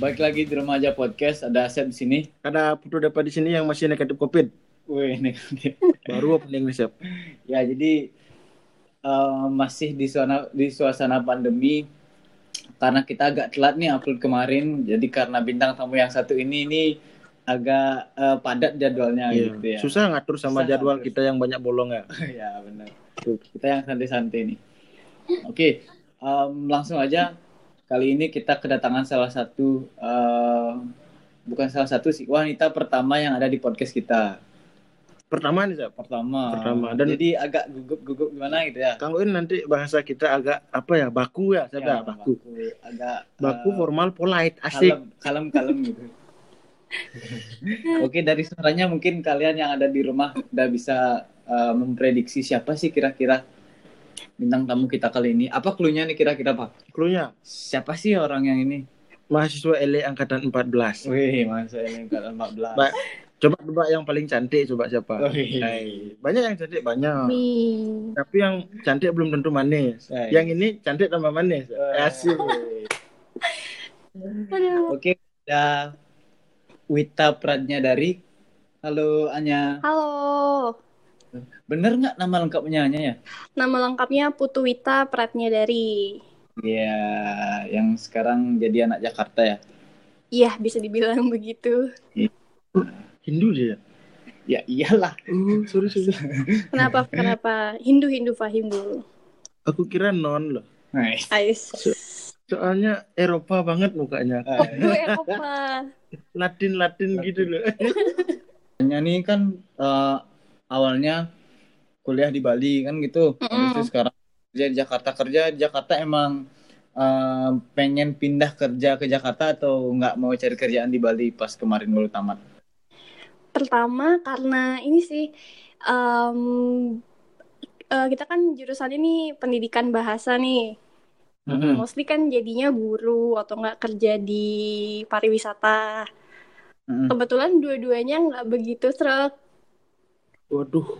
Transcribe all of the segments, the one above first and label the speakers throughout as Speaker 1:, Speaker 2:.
Speaker 1: Baik lagi di Remaja Podcast, ada Asep di sini.
Speaker 2: Ada Putu dapat di sini yang masih negatif COVID.
Speaker 1: Wih, negatif.
Speaker 2: Baru opening nih, Sep.
Speaker 1: ya, jadi eh, masih di suasana di suasana pandemi karena kita agak telat nih upload kemarin. Jadi karena bintang tamu yang satu ini ini agak eh, padat jadwalnya
Speaker 2: Iya.
Speaker 1: gitu ya.
Speaker 2: Susah ngatur sama
Speaker 1: Susah
Speaker 2: jadwal
Speaker 1: ngatur.
Speaker 2: kita yang banyak bolong ya.
Speaker 1: ya, benar. Tuh, kita yang santai-santai nih. Oke, em, langsung aja. Kali ini kita kedatangan salah satu eh, bukan salah satu sih wanita pertama yang ada di podcast kita.
Speaker 2: Pertama nih, Sep.
Speaker 1: pertama.
Speaker 2: Pertama. Dan-
Speaker 1: jadi agak gugup-gugup gimana gitu ya?
Speaker 2: Kalau ini nanti bahasa kita agak apa ya, baku ya, Sep ya, baku.
Speaker 1: Agak
Speaker 2: Baku
Speaker 1: eh,
Speaker 2: formal polite, asik.
Speaker 1: kalem kalem kalem gitu. Oke dari suaranya mungkin kalian yang ada di rumah udah bisa eh, memprediksi siapa sih kira-kira bintang tamu kita kali ini. Apa clue-nya nih kira-kira Pak?
Speaker 2: Cluenya
Speaker 1: Siapa sih orang yang ini?
Speaker 2: mahasiswa LE angkatan 14.
Speaker 1: Wih, masa ini angkatan 14.
Speaker 2: Ba- Coba coba yang paling cantik coba siapa?
Speaker 1: Wih.
Speaker 2: Hai. Banyak yang cantik banyak.
Speaker 3: Mi.
Speaker 2: Tapi yang cantik belum tentu manis.
Speaker 1: Hai.
Speaker 2: Yang ini cantik tambah manis. Asik.
Speaker 3: Aduh.
Speaker 1: Oke, ada Wita Pradnya dari Halo Anya.
Speaker 3: Halo.
Speaker 1: Bener nggak nama lengkapnya Anya ya?
Speaker 3: Nama lengkapnya Putu Wita Pratnya dari.
Speaker 1: Iya, yang sekarang jadi anak Jakarta ya.
Speaker 3: Iya, bisa dibilang begitu.
Speaker 2: Hindu dia.
Speaker 1: Ya iyalah.
Speaker 2: Oh, sorry sorry.
Speaker 3: Kenapa? Kenapa? Hindu Hindu Fahim dulu.
Speaker 2: Aku kira non loh.
Speaker 1: Nice.
Speaker 3: Ais.
Speaker 2: Soalnya Eropa banget mukanya.
Speaker 1: Ah,
Speaker 3: Gue Eropa.
Speaker 2: Latin-Latin gitu loh.
Speaker 1: Anya nih kan eh, awalnya kuliah di Bali kan gitu.
Speaker 3: Mm-mm.
Speaker 1: itu sekarang kerja di Jakarta kerja di Jakarta emang eh, pengen pindah kerja ke Jakarta atau nggak mau cari kerjaan di Bali pas kemarin baru tamat?
Speaker 3: Pertama karena ini sih em, eh, kita kan jurusan ini pendidikan bahasa nih.
Speaker 1: Mm-mm.
Speaker 3: Mostly kan jadinya guru atau nggak kerja di pariwisata.
Speaker 1: Mm-mm.
Speaker 3: Kebetulan dua-duanya nggak begitu serak.
Speaker 2: Waduh.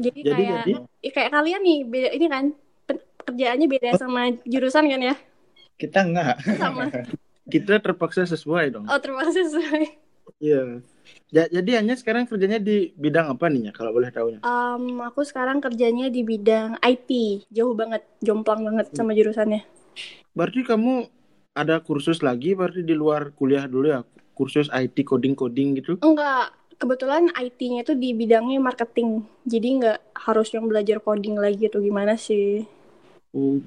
Speaker 3: Jadi,
Speaker 2: Jadi
Speaker 3: kayak
Speaker 2: jadi
Speaker 3: ya kayak kalian nih beda ini kan pe- pekerjaannya beda sama jurusan kan ya?
Speaker 1: Kita nggak.
Speaker 3: Sama.
Speaker 2: kita terpaksa sesuai dong.
Speaker 3: Oh, terpaksa sesuai.
Speaker 2: Iya. Ja- jadi hanya sekarang kerjanya di bidang apa nih ya kalau boleh tahunya?
Speaker 3: Em, aku sekarang kerjanya di bidang IT. Jauh banget, jomplang banget sama jurusannya.
Speaker 2: Berarti kamu ada kursus lagi berarti di luar kuliah dulu ya? Kursus IT coding-coding gitu?
Speaker 3: Enggak, kebetulan IT-nya itu di bidangnya marketing. Jadi nggak harus yang belajar coding lagi atau gimana sih.
Speaker 2: Oh.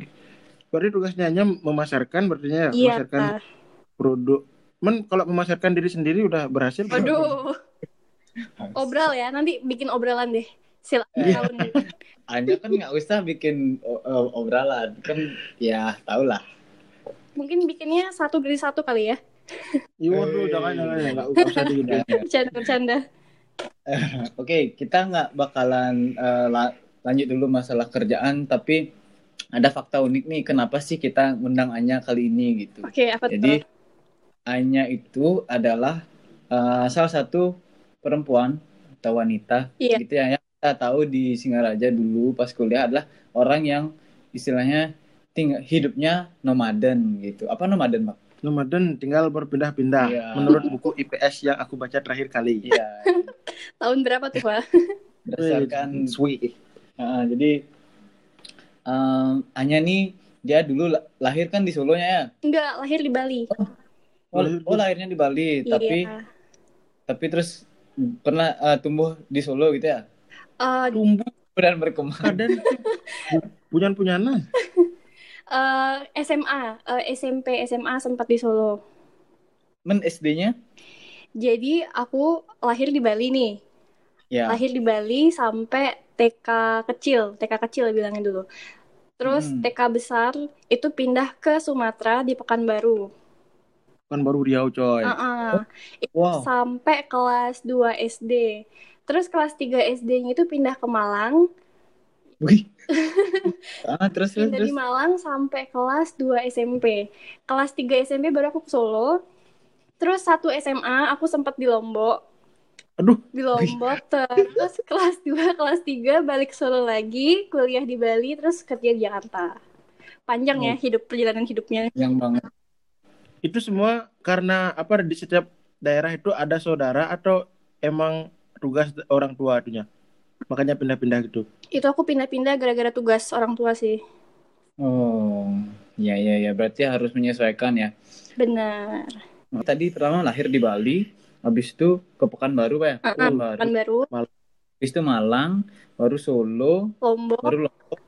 Speaker 2: Berarti tugasnya hanya memasarkan berarti ya,
Speaker 3: Iya.
Speaker 2: memasarkan produk. Men kalau memasarkan diri sendiri udah berhasil?
Speaker 3: Waduh, obral ya. Nanti bikin obralan deh. Silakan tahun.
Speaker 1: Anya kan nggak usah bikin obralan kan ya tau lah.
Speaker 3: Mungkin bikinnya satu dari satu kali ya.
Speaker 2: Iya, waduh,
Speaker 1: Eh.
Speaker 2: jangan jangan nggak usah dihidup.
Speaker 3: Bercanda-bercanda.
Speaker 1: Oke, kita nggak bakalan eh, la- lanjut dulu masalah kerjaan, tapi ada fakta unik nih. Kenapa sih kita undang Anya kali ini gitu?
Speaker 3: Oke, apa
Speaker 1: Jadi
Speaker 3: tuh?
Speaker 1: Anya itu adalah eh, salah satu perempuan atau wanita,
Speaker 3: Iya.
Speaker 1: gitu ya. Yang kita tahu di Singaraja dulu pas kuliah adalah orang yang istilahnya tinggal hidupnya nomaden gitu. Apa nomaden, Pak?
Speaker 2: Nomaden tinggal berpindah-pindah
Speaker 1: Iya.
Speaker 2: menurut buku IPS yang aku baca terakhir kali.
Speaker 1: Iya,
Speaker 3: Tahun berapa tuh, Pak?
Speaker 1: berdasarkan
Speaker 2: Sweet.
Speaker 1: Nah, jadi em, Anya nih dia dulu la- lahir kan di Solonya ya.
Speaker 3: Enggak, lahir di Bali.
Speaker 1: Oh,
Speaker 2: Lahir di-
Speaker 1: oh, lahirnya di Bali, tapi
Speaker 3: Iya.
Speaker 1: tapi terus pernah eh, tumbuh di Solo gitu ya.
Speaker 3: Eh,
Speaker 1: Tumbuh dan berkembang.
Speaker 2: Kadang punya punya
Speaker 3: eh, SMA, eh, SMP, SMA sempat di Solo.
Speaker 1: Men SD-nya?
Speaker 3: Jadi aku lahir di Bali nih.
Speaker 1: Ya.
Speaker 3: Lahir di Bali sampai TK kecil, TK kecil bilangnya dulu. Terus
Speaker 1: Hmm.
Speaker 3: TK besar itu pindah ke Sumatera di Pekanbaru.
Speaker 2: kan baru Riau coy.
Speaker 3: Uh-uh. Itu
Speaker 1: Wow.
Speaker 3: sampai kelas 2 SD. Terus kelas 3 SD-nya itu pindah ke Malang.
Speaker 1: Wih. ah, terus terus
Speaker 3: Pindah
Speaker 1: terus.
Speaker 3: Malang sampai kelas 2 SMP. Kelas 3 SMP baru aku ke Solo. Terus satu SMA aku sempat di Lombok.
Speaker 2: Aduh,
Speaker 3: Di Lombok. Terus kelas 2, kelas 3 balik ke Solo lagi. Kuliah di Bali. Terus kerja di Jakarta. Panjang ya hidup perjalanan hidupnya.
Speaker 1: Yang banget.
Speaker 2: Itu semua karena apa di setiap daerah itu ada saudara atau emang tugas orang tua itunya? Makanya pindah-pindah gitu.
Speaker 3: Itu aku pindah-pindah gara-gara tugas orang tua sih.
Speaker 1: Oh, ya ya ya. Berarti harus menyesuaikan ya.
Speaker 3: Benar.
Speaker 1: Tadi pertama lahir di Bali, habis itu ke Pekanbaru Pak ya?
Speaker 3: Uh-uh,
Speaker 1: Pekanbaru.
Speaker 3: Pekanbaru,
Speaker 1: Habis itu Malang, baru Solo,
Speaker 3: Lombok.
Speaker 1: baru Lombok,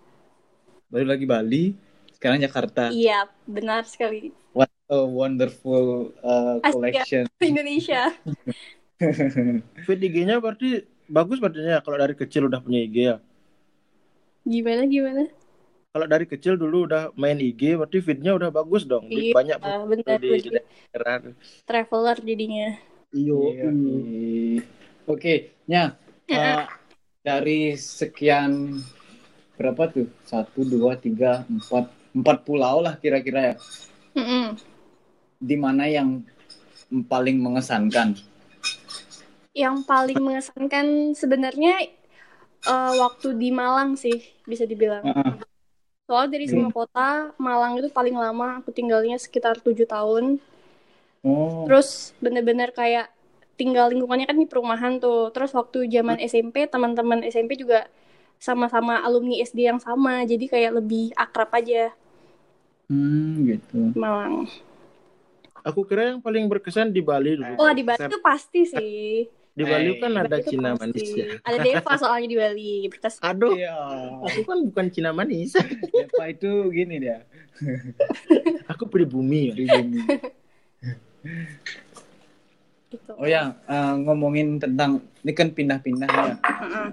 Speaker 1: baru lagi Bali, sekarang Jakarta.
Speaker 3: Iya, benar sekali.
Speaker 1: What a wonderful uh,
Speaker 3: Asia.
Speaker 1: collection.
Speaker 3: Indonesia.
Speaker 2: Feed IG-nya berarti bagus berarti ya kalau dari kecil udah punya IG ya.
Speaker 3: Gimana gimana?
Speaker 2: Kalau dari kecil dulu udah main IG berarti feednya udah bagus dong.
Speaker 3: Iya,
Speaker 2: Banyak
Speaker 3: benar
Speaker 2: di daerah.
Speaker 3: Traveler jadinya.
Speaker 2: Iyo.
Speaker 1: Iya. Oke, Nya, uh, dari sekian berapa tuh? Satu, dua, tiga, empat, empat pulau lah kira-kira ya.
Speaker 3: Mm-mm.
Speaker 1: Di mana yang paling mengesankan?
Speaker 3: Yang paling mengesankan sebenarnya eh, waktu di Malang sih bisa dibilang.
Speaker 1: Heeh.
Speaker 3: Soalnya dari semua kota, Malang itu paling lama. Aku tinggalnya sekitar tujuh tahun.
Speaker 1: Oh,
Speaker 3: Terus bener-bener kayak tinggal lingkungannya kan di perumahan tuh. Terus waktu zaman SMP, teman-teman SMP juga sama-sama alumni SD yang sama. Jadi kayak lebih akrab aja
Speaker 1: hmm, gitu.
Speaker 3: Malang.
Speaker 2: Aku kira yang paling berkesan di Bali dulu.
Speaker 3: Wah di Bali itu pasti sih.
Speaker 2: Di Bali kan
Speaker 1: Eh,
Speaker 2: ada Cina
Speaker 3: pasti.
Speaker 2: manis ya.
Speaker 3: Ada Deva soalnya di Bali. Berkas
Speaker 2: Aduh,
Speaker 1: Iya.
Speaker 2: aku kan bukan Cina manis.
Speaker 1: Deva itu gini dia.
Speaker 2: aku pribumi ya.
Speaker 1: pribumi.
Speaker 3: gitu.
Speaker 1: Oh ya, eh, ngomongin tentang ini kan pindah-pindah ya.
Speaker 3: Heeh.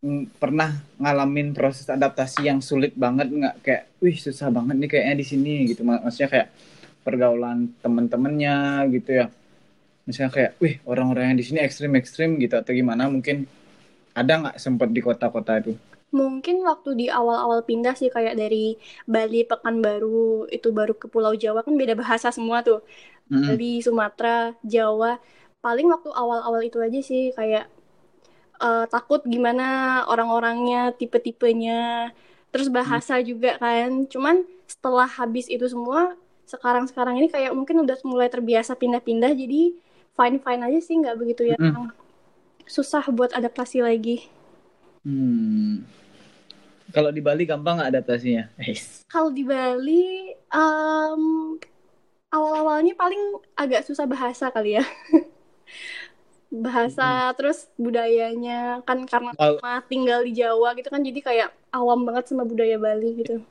Speaker 1: Hmm, Pernah ngalamin proses adaptasi yang sulit banget nggak? Kayak, wih susah banget nih kayaknya di sini gitu. Mak- Maksudnya kayak pergaulan teman-temannya gitu ya. Misalnya kayak, wih orang-orang yang di sini ekstrim-ekstrim gitu atau gimana? Mungkin ada nggak sempat di kota-kota itu?
Speaker 3: Mungkin waktu di awal-awal pindah sih kayak dari Bali, Pekanbaru, itu baru ke Pulau Jawa kan beda bahasa semua tuh.
Speaker 1: Mm-mm.
Speaker 3: Bali, Sumatera, Jawa. Paling waktu awal-awal itu aja sih kayak eh, takut gimana orang-orangnya, tipe-tipenya, terus bahasa juga kan. Cuman setelah habis itu semua, sekarang-sekarang ini kayak mungkin udah mulai terbiasa pindah-pindah, jadi fine-fine aja sih, nggak begitu yang
Speaker 1: Mm-mm.
Speaker 3: susah buat adaptasi lagi.
Speaker 1: Hmm. Kalau di Bali gampang nggak adaptasinya?
Speaker 3: Kalau di Bali, em, awal-awalnya paling agak susah bahasa kali ya. Bahasa, terus budayanya kan karena
Speaker 1: Wal-
Speaker 3: tinggal di Jawa gitu kan, jadi kayak awam banget sama budaya Bali gitu.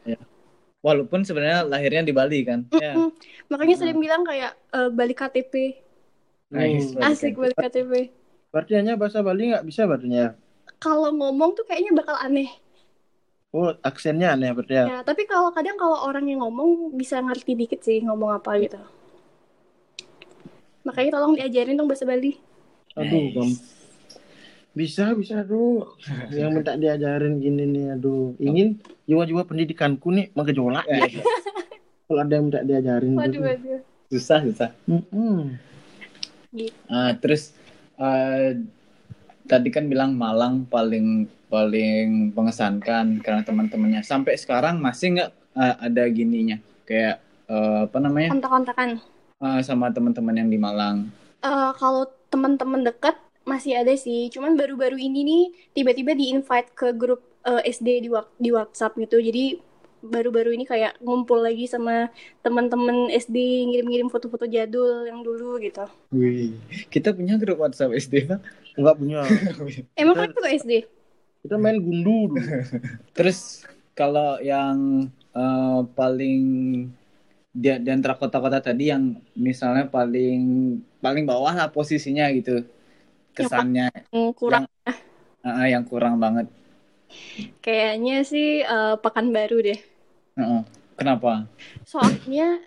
Speaker 1: Walaupun sebenarnya lahirnya di Bali kan. Ya.
Speaker 3: Mm-mm. Makanya sering bilang kayak eh, Bali KTP,
Speaker 1: Nice.
Speaker 2: Hmm.
Speaker 3: asik Bali KTP.
Speaker 2: Berarti hanya bahasa Bali nggak bisa berarti ya.
Speaker 3: Kalau ngomong tuh kayaknya bakal aneh.
Speaker 2: Oh, aksennya aneh berarti ya.
Speaker 3: Ya, tapi kalau kadang kalau orang yang ngomong bisa ngerti dikit sih ngomong apa gitu. Makanya tolong diajarin dong bahasa Bali.
Speaker 2: Aduh, Bam. Bisa, bisa, aduh. Yang minta diajarin gini nih, aduh. Ingin jiwa-jiwa pendidikanku nih menggejolak
Speaker 1: Ya.
Speaker 2: ya. Kalau ada yang minta diajarin
Speaker 3: Waduh, waduh.
Speaker 1: Susah, susah.
Speaker 2: Mm-mm.
Speaker 1: Ah, terus eh, tadi kan bilang Malang paling paling mengesankan karena teman-temannya. Sampai sekarang masih nggak eh, ada gininya kayak eh, apa namanya
Speaker 3: Kontak-kontakan.
Speaker 1: eh, sama teman-teman yang di Malang.
Speaker 3: Eh, kalau teman-teman dekat masih ada sih. Cuman baru-baru ini nih tiba-tiba di-invite ke grup eh, SD di, di WhatsApp gitu. Jadi baru-baru ini kayak ngumpul lagi sama teman-teman SD ngirim-ngirim foto-foto jadul yang dulu gitu.
Speaker 1: Wih, kita punya grup WhatsApp SD Pak.
Speaker 2: Enggak punya.
Speaker 3: Emang
Speaker 2: Kita-
Speaker 3: kan foto SD?
Speaker 2: Kita main gundu dulu.
Speaker 1: Terus kalau yang eh, paling di, di antara kota-kota tadi yang misalnya paling paling bawah lah posisinya gitu kesannya
Speaker 3: Hmm, kurang
Speaker 1: eh, yang kurang banget.
Speaker 3: kayaknya sih eh, Pekanbaru deh.
Speaker 1: Heeh. Kenapa?
Speaker 3: Soalnya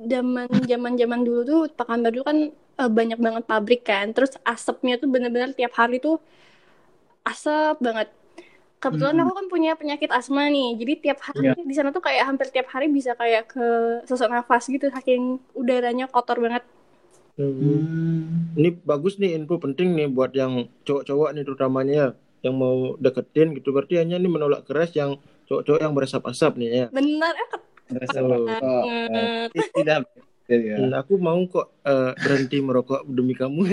Speaker 3: zaman zaman zaman dulu tuh Pekanbaru kan eh, banyak banget pabrik kan. Terus asapnya tuh bener-bener tiap hari tuh asap banget. Kebetulan
Speaker 1: Hmm.
Speaker 3: aku kan punya penyakit asma nih. Jadi tiap hari
Speaker 1: Iya.
Speaker 3: di sana tuh kayak hampir tiap hari bisa kayak ke sesak nafas gitu saking udaranya kotor banget.
Speaker 2: Hmm. Ini bagus nih info penting nih buat yang cowok-cowok nih terutamanya ya, yang mau deketin gitu berarti hanya ini menolak keras yang cowok-cowok yang berasap-asap nih ya.
Speaker 3: Benar, eh, ke-
Speaker 1: Merasa
Speaker 2: Oh.
Speaker 3: Banget.
Speaker 1: Eh, Tidak. Ya.
Speaker 2: Aku mau kok eh, berhenti merokok demi kamu.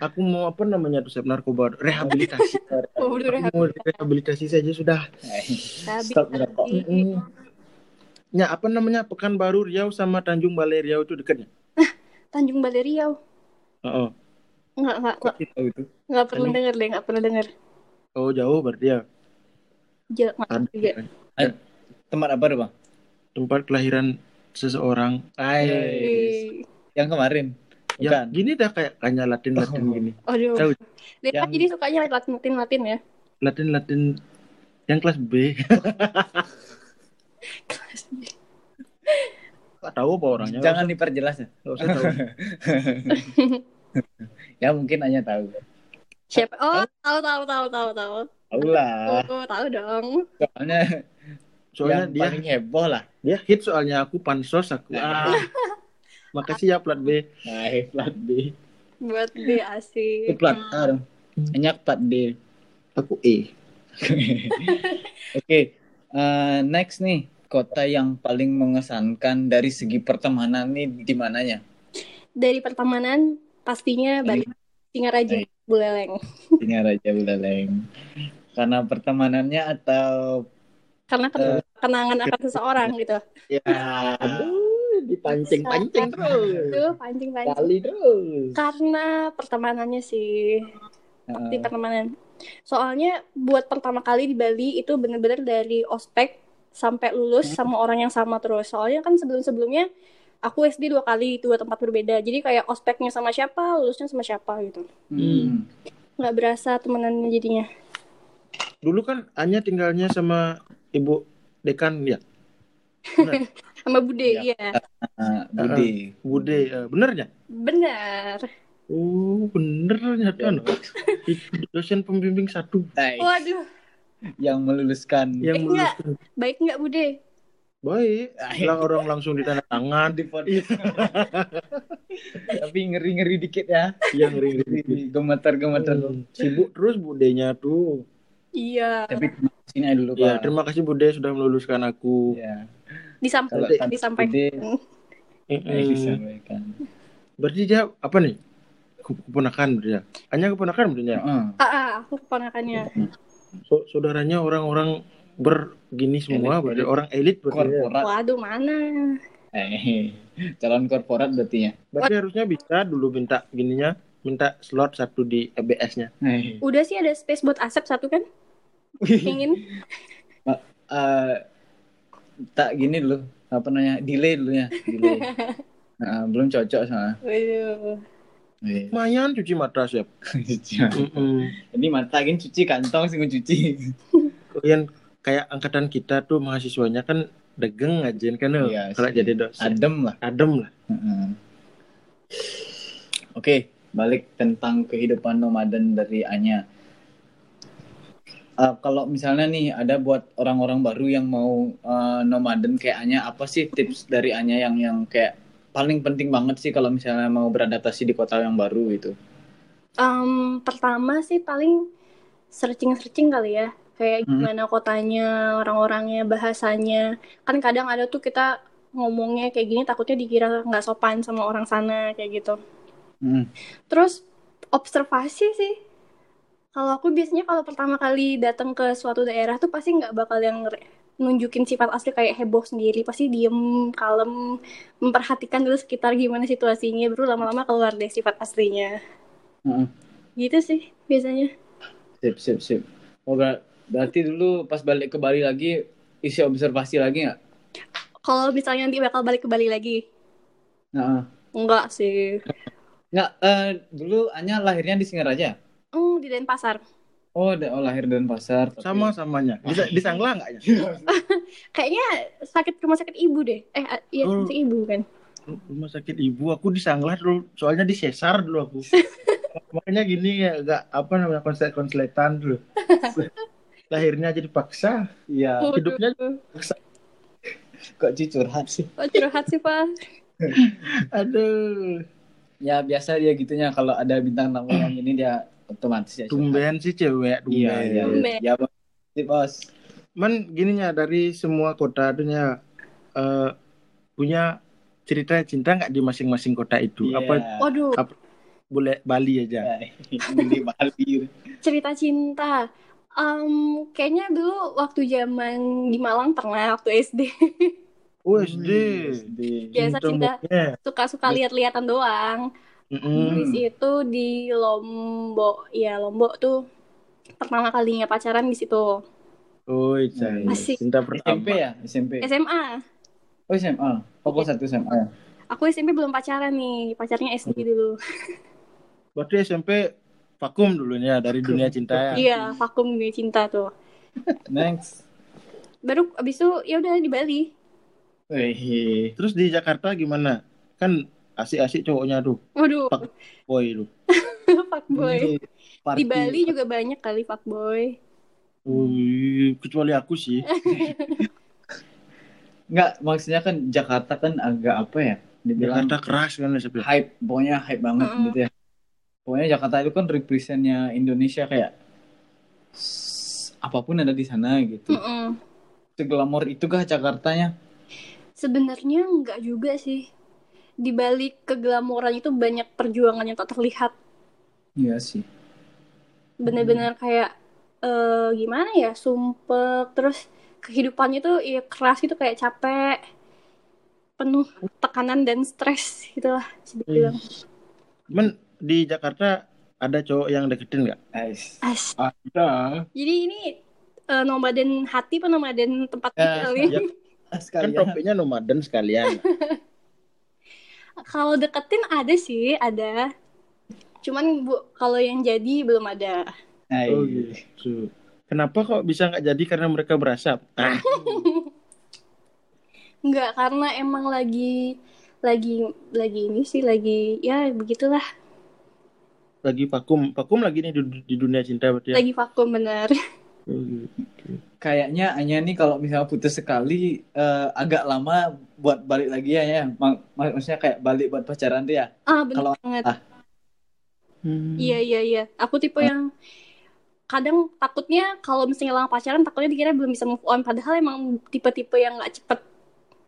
Speaker 2: Aku mau apa namanya tuh narkoba rehabilitasi.
Speaker 3: Oh,
Speaker 2: Aku mau rehabilitasi saja sudah.
Speaker 1: Stop merokok.
Speaker 2: Ya apa namanya Pekanbaru Riau sama Tanjung Balai Riau itu dekatnya.
Speaker 3: Tanjung Balai Riau.
Speaker 2: Oh, oh.
Speaker 3: Enggak, enggak,
Speaker 1: tahu itu?
Speaker 3: enggak pernah deh, enggak pernah denger.
Speaker 2: Oh, jauh berarti ya.
Speaker 3: Ja- enggak
Speaker 2: Ada
Speaker 3: juga.
Speaker 1: Tempat apa tuh, Bang?
Speaker 2: tempat kelahiran seseorang.
Speaker 1: Ay, yang kemarin.
Speaker 2: Ya,
Speaker 1: Bukan.
Speaker 2: gini dah kayak kayaknya Latin-Latin
Speaker 1: Oh.
Speaker 2: gini.
Speaker 3: Aduh.
Speaker 2: Tahu
Speaker 3: Depa
Speaker 1: Yang-
Speaker 3: jadi sukanya Latin-Latin ya.
Speaker 2: Latin-Latin yang kelas B. Gak tahu apa orangnya.
Speaker 1: Jangan diperjelas ya.
Speaker 2: Gak usah tahu.
Speaker 1: Ya mungkin hanya tahu.
Speaker 3: Siapa? Oh, tahu tahu tahu tahu tahu.
Speaker 1: Tahu lah.
Speaker 3: Oh, tahu dong.
Speaker 1: Soalnya,
Speaker 2: Soalnya
Speaker 1: yang
Speaker 2: dia
Speaker 1: paling heboh lah.
Speaker 2: dia hit soalnya aku pansos aku. Ah. Makasih ya plat B.
Speaker 1: Nah, plat B.
Speaker 3: Buat dia asik.
Speaker 1: Itu plat A dong. Hanya plat D.
Speaker 2: Aku E.
Speaker 1: Oke, eh, next nih kota yang paling mengesankan dari segi pertemanan nih di mananya?
Speaker 3: Dari pertemanan pastinya Bali. Singaraja,
Speaker 1: Baik.
Speaker 3: Buleleng.
Speaker 1: Ini Raja Buleleng. Karena pertemanannya atau
Speaker 3: Karena ken- kenangan akan seseorang gitu.
Speaker 2: Ya, aduh, dipancing-pancing terus.
Speaker 3: Itu pancing-pancing.
Speaker 2: Kali terus.
Speaker 3: Karena pertemanannya sih. Di
Speaker 1: eh,
Speaker 3: pertemanan. Soalnya buat pertama kali di Bali itu bener-bener dari ospek sampai lulus sama orang yang sama terus. Soalnya kan sebelum-sebelumnya aku SD dua kali dua tempat berbeda. Jadi kayak ospeknya sama siapa, lulusnya sama siapa gitu.
Speaker 1: hmm.
Speaker 3: Nggak berasa temenannya jadinya.
Speaker 2: Dulu kan Anya tinggalnya sama ibu dekan ya.
Speaker 3: Sama Bude.
Speaker 1: Ah, Budi.
Speaker 2: Bude, eh, benernya?
Speaker 3: Benar.
Speaker 2: Oh, benernya
Speaker 1: Ya.
Speaker 2: kan. Dosen pembimbing satu
Speaker 1: Nice.
Speaker 3: Waduh,
Speaker 1: Yang meluluskan.
Speaker 2: yang
Speaker 3: Eh, enggak.
Speaker 2: meluluskan.
Speaker 3: baik nggak Bude?
Speaker 2: Baik, lang orang langsung ditanda tangan.
Speaker 1: di. Tapi ngeri-ngeri dikit ya.
Speaker 2: yang ring-ring.
Speaker 1: Gemeter-gemeter.
Speaker 2: Hmm, Sibuk terus budenya tuh.
Speaker 3: Iya.
Speaker 1: Tapi sini aja dulu,
Speaker 2: Ya,
Speaker 1: Pak.
Speaker 2: terima kasih Bude sudah meluluskan aku.
Speaker 1: Ya.
Speaker 3: Disam-
Speaker 1: Kalau tanpa
Speaker 3: disampaikan.
Speaker 1: Bude,
Speaker 2: Eh,
Speaker 1: eh,
Speaker 2: eh.
Speaker 1: disampaikan.
Speaker 2: Berarti dia apa nih? Ke- Keponakan berarti ya? Hanya keponakan berarti ya?
Speaker 1: Heeh.
Speaker 3: Ah, ah, aku keponakannya.
Speaker 2: So- saudaranya orang-orang bergini semua berarti orang elit berarti ya?
Speaker 1: Korporat.
Speaker 3: Waduh, mana?
Speaker 1: Eh, calon korporat berarti ya.
Speaker 2: Berarti harusnya bisa dulu minta gininya, minta slot satu di EBS-nya.
Speaker 1: Eh,
Speaker 3: Udah sih ada space buat Asep satu kan? Ingin.
Speaker 1: eh, tak gini dulu apa namanya delay dulu ya delay Nah, belum cocok sama
Speaker 3: Waduh.
Speaker 2: Lumayan cuci mata siap. Mm-mm.
Speaker 1: jadi mata gini cuci kantong sih cuci
Speaker 2: Kalian kayak angkatan kita tuh mahasiswanya kan degeng aja kan loh.
Speaker 1: Iya
Speaker 2: Kalau jadi dosen.
Speaker 1: adem lah
Speaker 2: Adem lah.
Speaker 1: Heeh. oke balik tentang kehidupan nomaden dari Anya Eh, kalau misalnya nih ada buat orang-orang baru yang mau eh, nomaden kayak Anya apa sih tips dari Anya yang yang kayak paling penting banget sih kalau misalnya mau beradaptasi di kota yang baru gitu
Speaker 3: Em, pertama sih paling searching-searching kali ya. Kayak
Speaker 1: Hmm.
Speaker 3: gimana kotanya, orang-orangnya, bahasanya. Kan kadang ada tuh kita ngomongnya kayak gini takutnya dikira nggak sopan sama orang sana kayak gitu.
Speaker 1: Hmm.
Speaker 3: Terus observasi sih. Kalau aku biasanya kalau pertama kali datang ke suatu daerah tuh pasti nggak bakal yang nunjukin sifat asli kayak heboh sendiri. Pasti diem, kalem, memperhatikan dulu sekitar gimana situasinya. Baru lama-lama keluar deh sifat aslinya.
Speaker 1: Heeh.
Speaker 3: Gitu sih biasanya.
Speaker 1: Sip, sip, sip. Ber- berarti dulu pas balik ke Bali lagi, isi observasi lagi nggak?
Speaker 3: Kalau misalnya nanti bakal balik ke Bali lagi,
Speaker 1: Nah,
Speaker 3: enggak sih.
Speaker 1: nggak, eh, dulu Anya lahirnya di Singaraja?
Speaker 3: Hmm, di Denpasar.
Speaker 1: Oh, da- oh, lahir dan pasar. tapi-
Speaker 2: Sama-samanya. Bisa disangla nggak ya?
Speaker 3: Kayaknya sakit rumah sakit ibu deh. Eh, iya
Speaker 2: Oh.
Speaker 3: sakit ibu kan.
Speaker 2: Rumah sakit ibu aku disanglah dulu. Soalnya di sesar dulu aku. Makanya gini ya agak apa namanya konslet konsletan dulu. Lahirnya jadi paksa.
Speaker 1: Iya,
Speaker 3: Waduh.
Speaker 2: hidupnya-
Speaker 1: kok Ci curhat sih?
Speaker 3: Oh, curhat sih, Pak.
Speaker 2: Aduh.
Speaker 1: Ya, biasa dia gitunya kalau ada bintang tamu yang ini dia otomatis ya.
Speaker 2: Tumben sih cewek, tumben.
Speaker 1: Iya, iya,
Speaker 3: Tumben.
Speaker 1: iya. Ya, Bos. Sip, Bos.
Speaker 2: Man gininya dari semua kota dunia eh, punya cerita cinta nggak di masing-masing kota itu?
Speaker 1: Iya.
Speaker 2: Apa
Speaker 3: Waduh,
Speaker 2: boleh Bali aja?
Speaker 1: Bali.
Speaker 3: cerita cinta. Em, kayaknya dulu waktu zaman di Malang pernah waktu SD
Speaker 2: Oh SD.
Speaker 1: SD.
Speaker 3: Biasa cinta. suka-suka lihat-lihatan doang.
Speaker 2: Mm-mm.
Speaker 3: Habis itu di Lombok, ya Lombok tuh pertama kalinya pacaran di situ.
Speaker 2: Oh, iya. Cinta pertama.
Speaker 1: SMP ya? SMP.
Speaker 3: SMA.
Speaker 1: Oh SMA. Oh satu SMA ya?
Speaker 3: Aku SMP belum pacaran nih, pacarnya SD dulu.
Speaker 2: Berarti SMP vakum dulunya dari dunia cinta ya.
Speaker 3: Iya, vakum dunia cinta tuh.
Speaker 1: Next.
Speaker 3: Baru abis itu ya udah di Bali.
Speaker 1: Wih.
Speaker 2: Terus di Jakarta gimana? Kan asik-asik cowoknya tuh,
Speaker 3: Waduh,
Speaker 2: boy tuh.
Speaker 1: Ini party.
Speaker 3: Di Bali juga banyak kali fuckboy.
Speaker 2: Wih, kecuali aku sih.
Speaker 1: Enggak, maksudnya kan Jakarta kan agak apa ya? Dibilang
Speaker 2: Jakarta keras kan sebenarnya.
Speaker 1: hype, pokoknya hype banget
Speaker 3: Mm-mm.
Speaker 1: gitu ya. Pokoknya Jakarta itu kan representnya Indonesia kayak apa pun ada di sana gitu.
Speaker 3: Mm-mm.
Speaker 1: Seglamor itu kah Jakartanya?
Speaker 3: Sebenarnya enggak juga sih. Di balik keglamoran itu banyak perjuangan yang tak terlihat.
Speaker 1: Iya sih.
Speaker 3: Bener-bener kayak eh gimana ya, sumpek terus kehidupannya tuh ya keras gitu kayak capek, penuh tekanan dan stres gitulah bisa dibilang.
Speaker 2: Men di Jakarta ada cowok yang deketin nggak? Ada.
Speaker 3: Jadi ini eh, nomaden hati apa nomaden tempat
Speaker 1: Ya,
Speaker 3: tinggal
Speaker 2: ya. Kan
Speaker 1: Sekalian.
Speaker 2: topiknya nomaden sekalian.
Speaker 3: Kalau deketin ada sih, ada. Cuman bu, kalau yang jadi belum ada.
Speaker 2: Oh gitu. Kenapa kok bisa nggak jadi karena mereka berasap? Ah,
Speaker 3: Enggak, karena emang lagi lagi lagi ini sih lagi ya begitulah
Speaker 2: lagi vakum, vakum lagi nih di, di dunia cinta berarti ya.
Speaker 3: lagi vakum bener
Speaker 2: Oh, gitu.
Speaker 1: Kayaknya Anya nih kalau misalnya putus sekali eh, agak lama buat balik lagi ya ya. Mak- mak- maksudnya kayak balik buat pacaran tuh ya.
Speaker 3: ah bener
Speaker 1: Kalau-
Speaker 3: banget
Speaker 1: ah.
Speaker 2: Hmm.
Speaker 3: iya iya iya aku tipe yang kadang takutnya kalau misalnya lama pacaran takutnya dikira belum bisa move on padahal emang tipe-tipe yang nggak cepet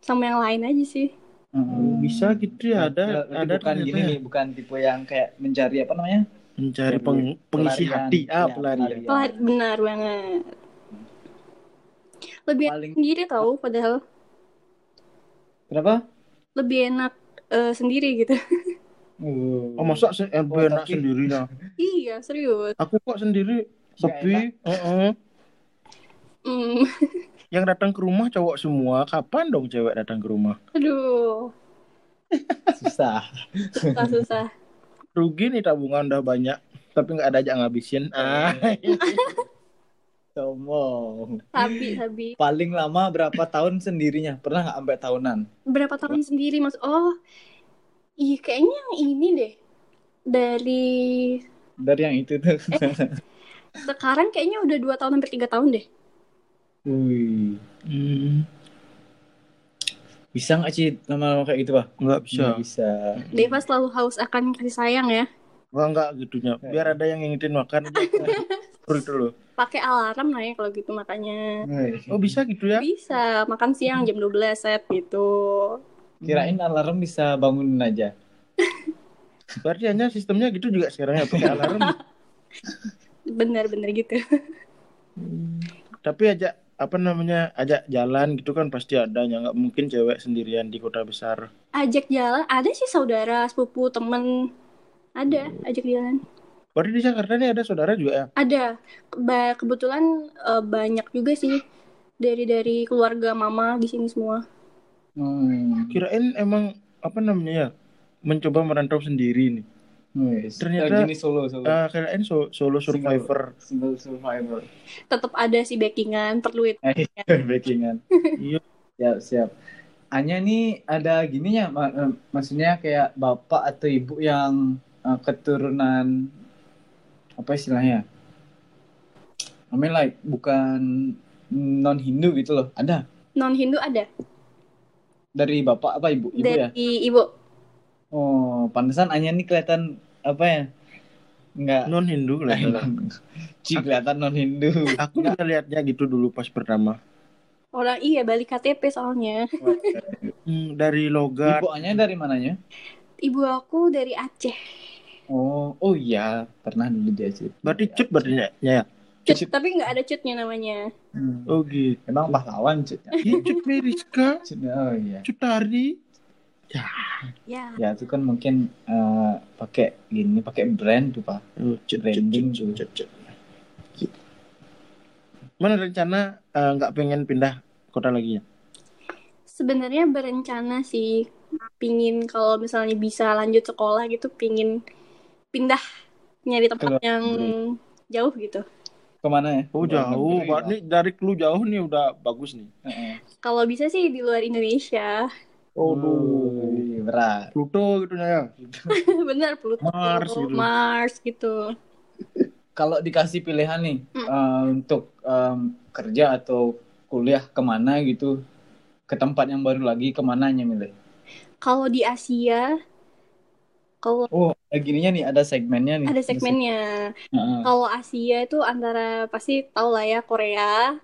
Speaker 3: sama yang lain aja sih
Speaker 2: Oh, bisa gitu ya ada
Speaker 1: Berarti
Speaker 2: ada
Speaker 1: bukan gini
Speaker 2: ya.
Speaker 1: nih, bukan tipe yang kayak mencari apa namanya?
Speaker 2: mencari peng- pengisi
Speaker 1: Pelarian.
Speaker 2: hati ah
Speaker 1: Ya,
Speaker 2: pelarian.
Speaker 1: pelarian.
Speaker 3: Benar banget lebih
Speaker 1: Paling
Speaker 3: sendiri tahu padahal
Speaker 1: kenapa?
Speaker 3: lebih enak eh, sendiri gitu
Speaker 2: Oh masa se- eh,
Speaker 1: Oh,
Speaker 2: enak
Speaker 1: tapi-
Speaker 2: sendiri nah.
Speaker 3: iya serius
Speaker 2: Aku kok sendiri sepi. Heeh.
Speaker 3: Hmm,
Speaker 2: Yang datang ke rumah cowok semua. Kapan dong cewek datang ke rumah?
Speaker 3: aduh
Speaker 1: Susah.
Speaker 3: susah susah
Speaker 2: Rugi nih tabungan udah banyak, tapi nggak ada aja ngabisin. Ah.
Speaker 1: Sombong.
Speaker 3: sabi sabi
Speaker 1: Paling lama berapa tahun sendirinya? Pernah nggak sampai tahunan?
Speaker 3: berapa tahun sendiri mas oh iya kayaknya yang ini deh dari
Speaker 1: Dari yang itu tuh.
Speaker 3: sekarang kayaknya udah dua tahun hampir tiga tahun deh
Speaker 1: Wih.
Speaker 2: Hmm,
Speaker 1: Bisa nggak sih lama-lama kayak gitu, Pak?
Speaker 2: nggak bisa.
Speaker 1: Nggak bisa.
Speaker 3: Deva selalu haus akan kasih sayang ya
Speaker 2: Nggak nggak gitunya. Biar ada yang ngingetin makan. Loh.
Speaker 3: pakai alarm lah ya kalau gitu makanya
Speaker 2: Oh bisa gitu ya?
Speaker 3: bisa makan siang jam 12 set gitu
Speaker 1: Kirain alarm bisa bangunin aja.
Speaker 2: Berarti hanya sistemnya gitu juga sekarang ya pakai alarm.
Speaker 3: bener-bener gitu
Speaker 2: Tapi ajak apa namanya ajak jalan gitu kan pasti ada ya nggak mungkin cewek sendirian di kota besar.
Speaker 3: ajak jalan ada sih saudara sepupu temen ada ajak jalan
Speaker 2: Berarti di Jakarta nih ada saudara juga ya?
Speaker 3: ada Ba- kebetulan eh, banyak juga sih dari dari keluarga mama di sini semua
Speaker 1: Hmm.
Speaker 2: Kirain emang apa namanya ya mencoba merantau sendiri nih.
Speaker 1: Wih,
Speaker 2: Ternyata-
Speaker 1: gini solo solo.
Speaker 2: Ah, kirain so- solo survivor.
Speaker 1: Single survivor.
Speaker 3: tetap ada sih backingan perlu itu
Speaker 1: Eh, backingan.
Speaker 2: Iya.
Speaker 1: Siap, siap. Anya nih ada gininya, ma- eh, maksudnya kayak bapak atau ibu yang eh, keturunan apa istilahnya? I mean like bukan non Hindu gitu loh. Ada
Speaker 3: non Hindu ada
Speaker 1: dari bapak apa ibu? Ibu ya?
Speaker 3: dari ibu
Speaker 1: Oh, pantesan Anya nih kelihatan apa ya? Enggak.
Speaker 2: non Hindu kelihatan.
Speaker 1: Ci kelihatan non Hindu.
Speaker 2: Aku juga lihatnya gitu dulu pas pertama.
Speaker 3: Orang iya balik KTP soalnya.
Speaker 2: Hmm, dari logat.
Speaker 1: Ibuannya dari mananya?
Speaker 3: Ibu aku dari Aceh.
Speaker 1: Oh, oh iya, pernah dulu dia sih.
Speaker 2: Berarti cut berarti ya? ya?
Speaker 3: Cut,
Speaker 1: Cut.
Speaker 3: tapi nggak ada cutnya namanya.
Speaker 1: Hmm.
Speaker 2: Oh gitu.
Speaker 1: Emang pahlawan cutnya.
Speaker 2: Ih, cut Meriska,
Speaker 1: Cutnya, Oh iya.
Speaker 2: cut Tari. Ya,
Speaker 3: Ya.
Speaker 1: Ya itu kan mungkin eh, pakai gini, pakai brand tuh pak.
Speaker 2: cut,
Speaker 1: Branding tuh.
Speaker 2: Mana rencana eh, nggak pengen pindah kota lagi ya?
Speaker 3: Sebenarnya berencana sih pingin kalau misalnya bisa lanjut sekolah gitu pingin pindah nyari tempat
Speaker 1: Keluar
Speaker 3: yang jauh gitu.
Speaker 1: Ke mana ya?
Speaker 2: Oh jauh, Pak. Nih dari lu jauh nih udah bagus nih.
Speaker 1: Heeh.
Speaker 3: Kalau bisa sih di luar Indonesia.
Speaker 2: Oh,
Speaker 1: Wih, berat.
Speaker 2: Pluto gitu ya.
Speaker 3: Bener Pluto,
Speaker 2: Mars gitu.
Speaker 3: Mars gitu.
Speaker 1: Kalau dikasih pilihan nih
Speaker 3: Hmm.
Speaker 1: eh, untuk em, kerja atau kuliah ke mana gitu, ke tempat yang baru lagi ke mananya milih?
Speaker 3: Kalau di Asia, kalau
Speaker 1: Oh, gininya nih ada segmennya nih.
Speaker 3: ada segmennya.
Speaker 1: Heeh.
Speaker 3: Kalau Asia itu antara pasti tau lah ya Korea,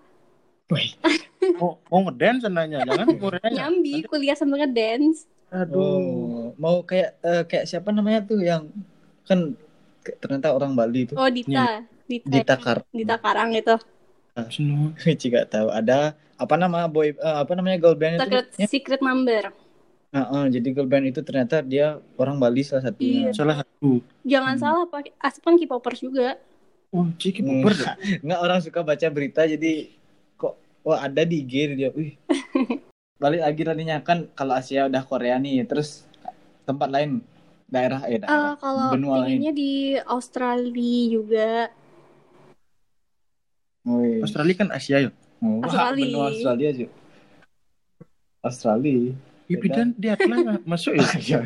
Speaker 1: Wih,
Speaker 2: Oh, mau ngedance nanya, jangan Korea.
Speaker 3: nyambi kuliah sambil ngedance.
Speaker 2: Aduh.
Speaker 1: Oh, mau kayak eh, kayak siapa namanya tuh yang kan ternyata orang Bali tuh.
Speaker 3: Oh Dita, Dita,
Speaker 1: Dita Kar.
Speaker 3: Dita Karang itu.
Speaker 2: Seneng.
Speaker 1: Cici gak tahu. Ada apa nama boy eh, apa namanya girl band itu?
Speaker 3: Secret,
Speaker 1: Ya.
Speaker 3: secret number.
Speaker 1: Heeh, jadi girl band itu ternyata dia orang Bali salah satunya.
Speaker 3: Iya.
Speaker 2: Salah satu.
Speaker 3: Jangan
Speaker 1: Hmm.
Speaker 3: salah Pak, Aspan K-popers juga.
Speaker 2: Oh, Ciki
Speaker 1: Hmm.
Speaker 2: Popper.
Speaker 1: Nggak orang suka baca berita jadi kok wah ada di IG dia. Wih. Balik lagi tadinya kan kalau Asia udah Korea nih, terus tempat lain daerah eh daerah
Speaker 3: kalau
Speaker 1: benua lain.
Speaker 3: di Australia juga.
Speaker 1: Wih.
Speaker 2: Australia kan Asia ya.
Speaker 1: Oh, wah,
Speaker 3: Australia.
Speaker 1: benua Australia juga. Australia. Beda.
Speaker 2: kan di Atlanta masuk ya.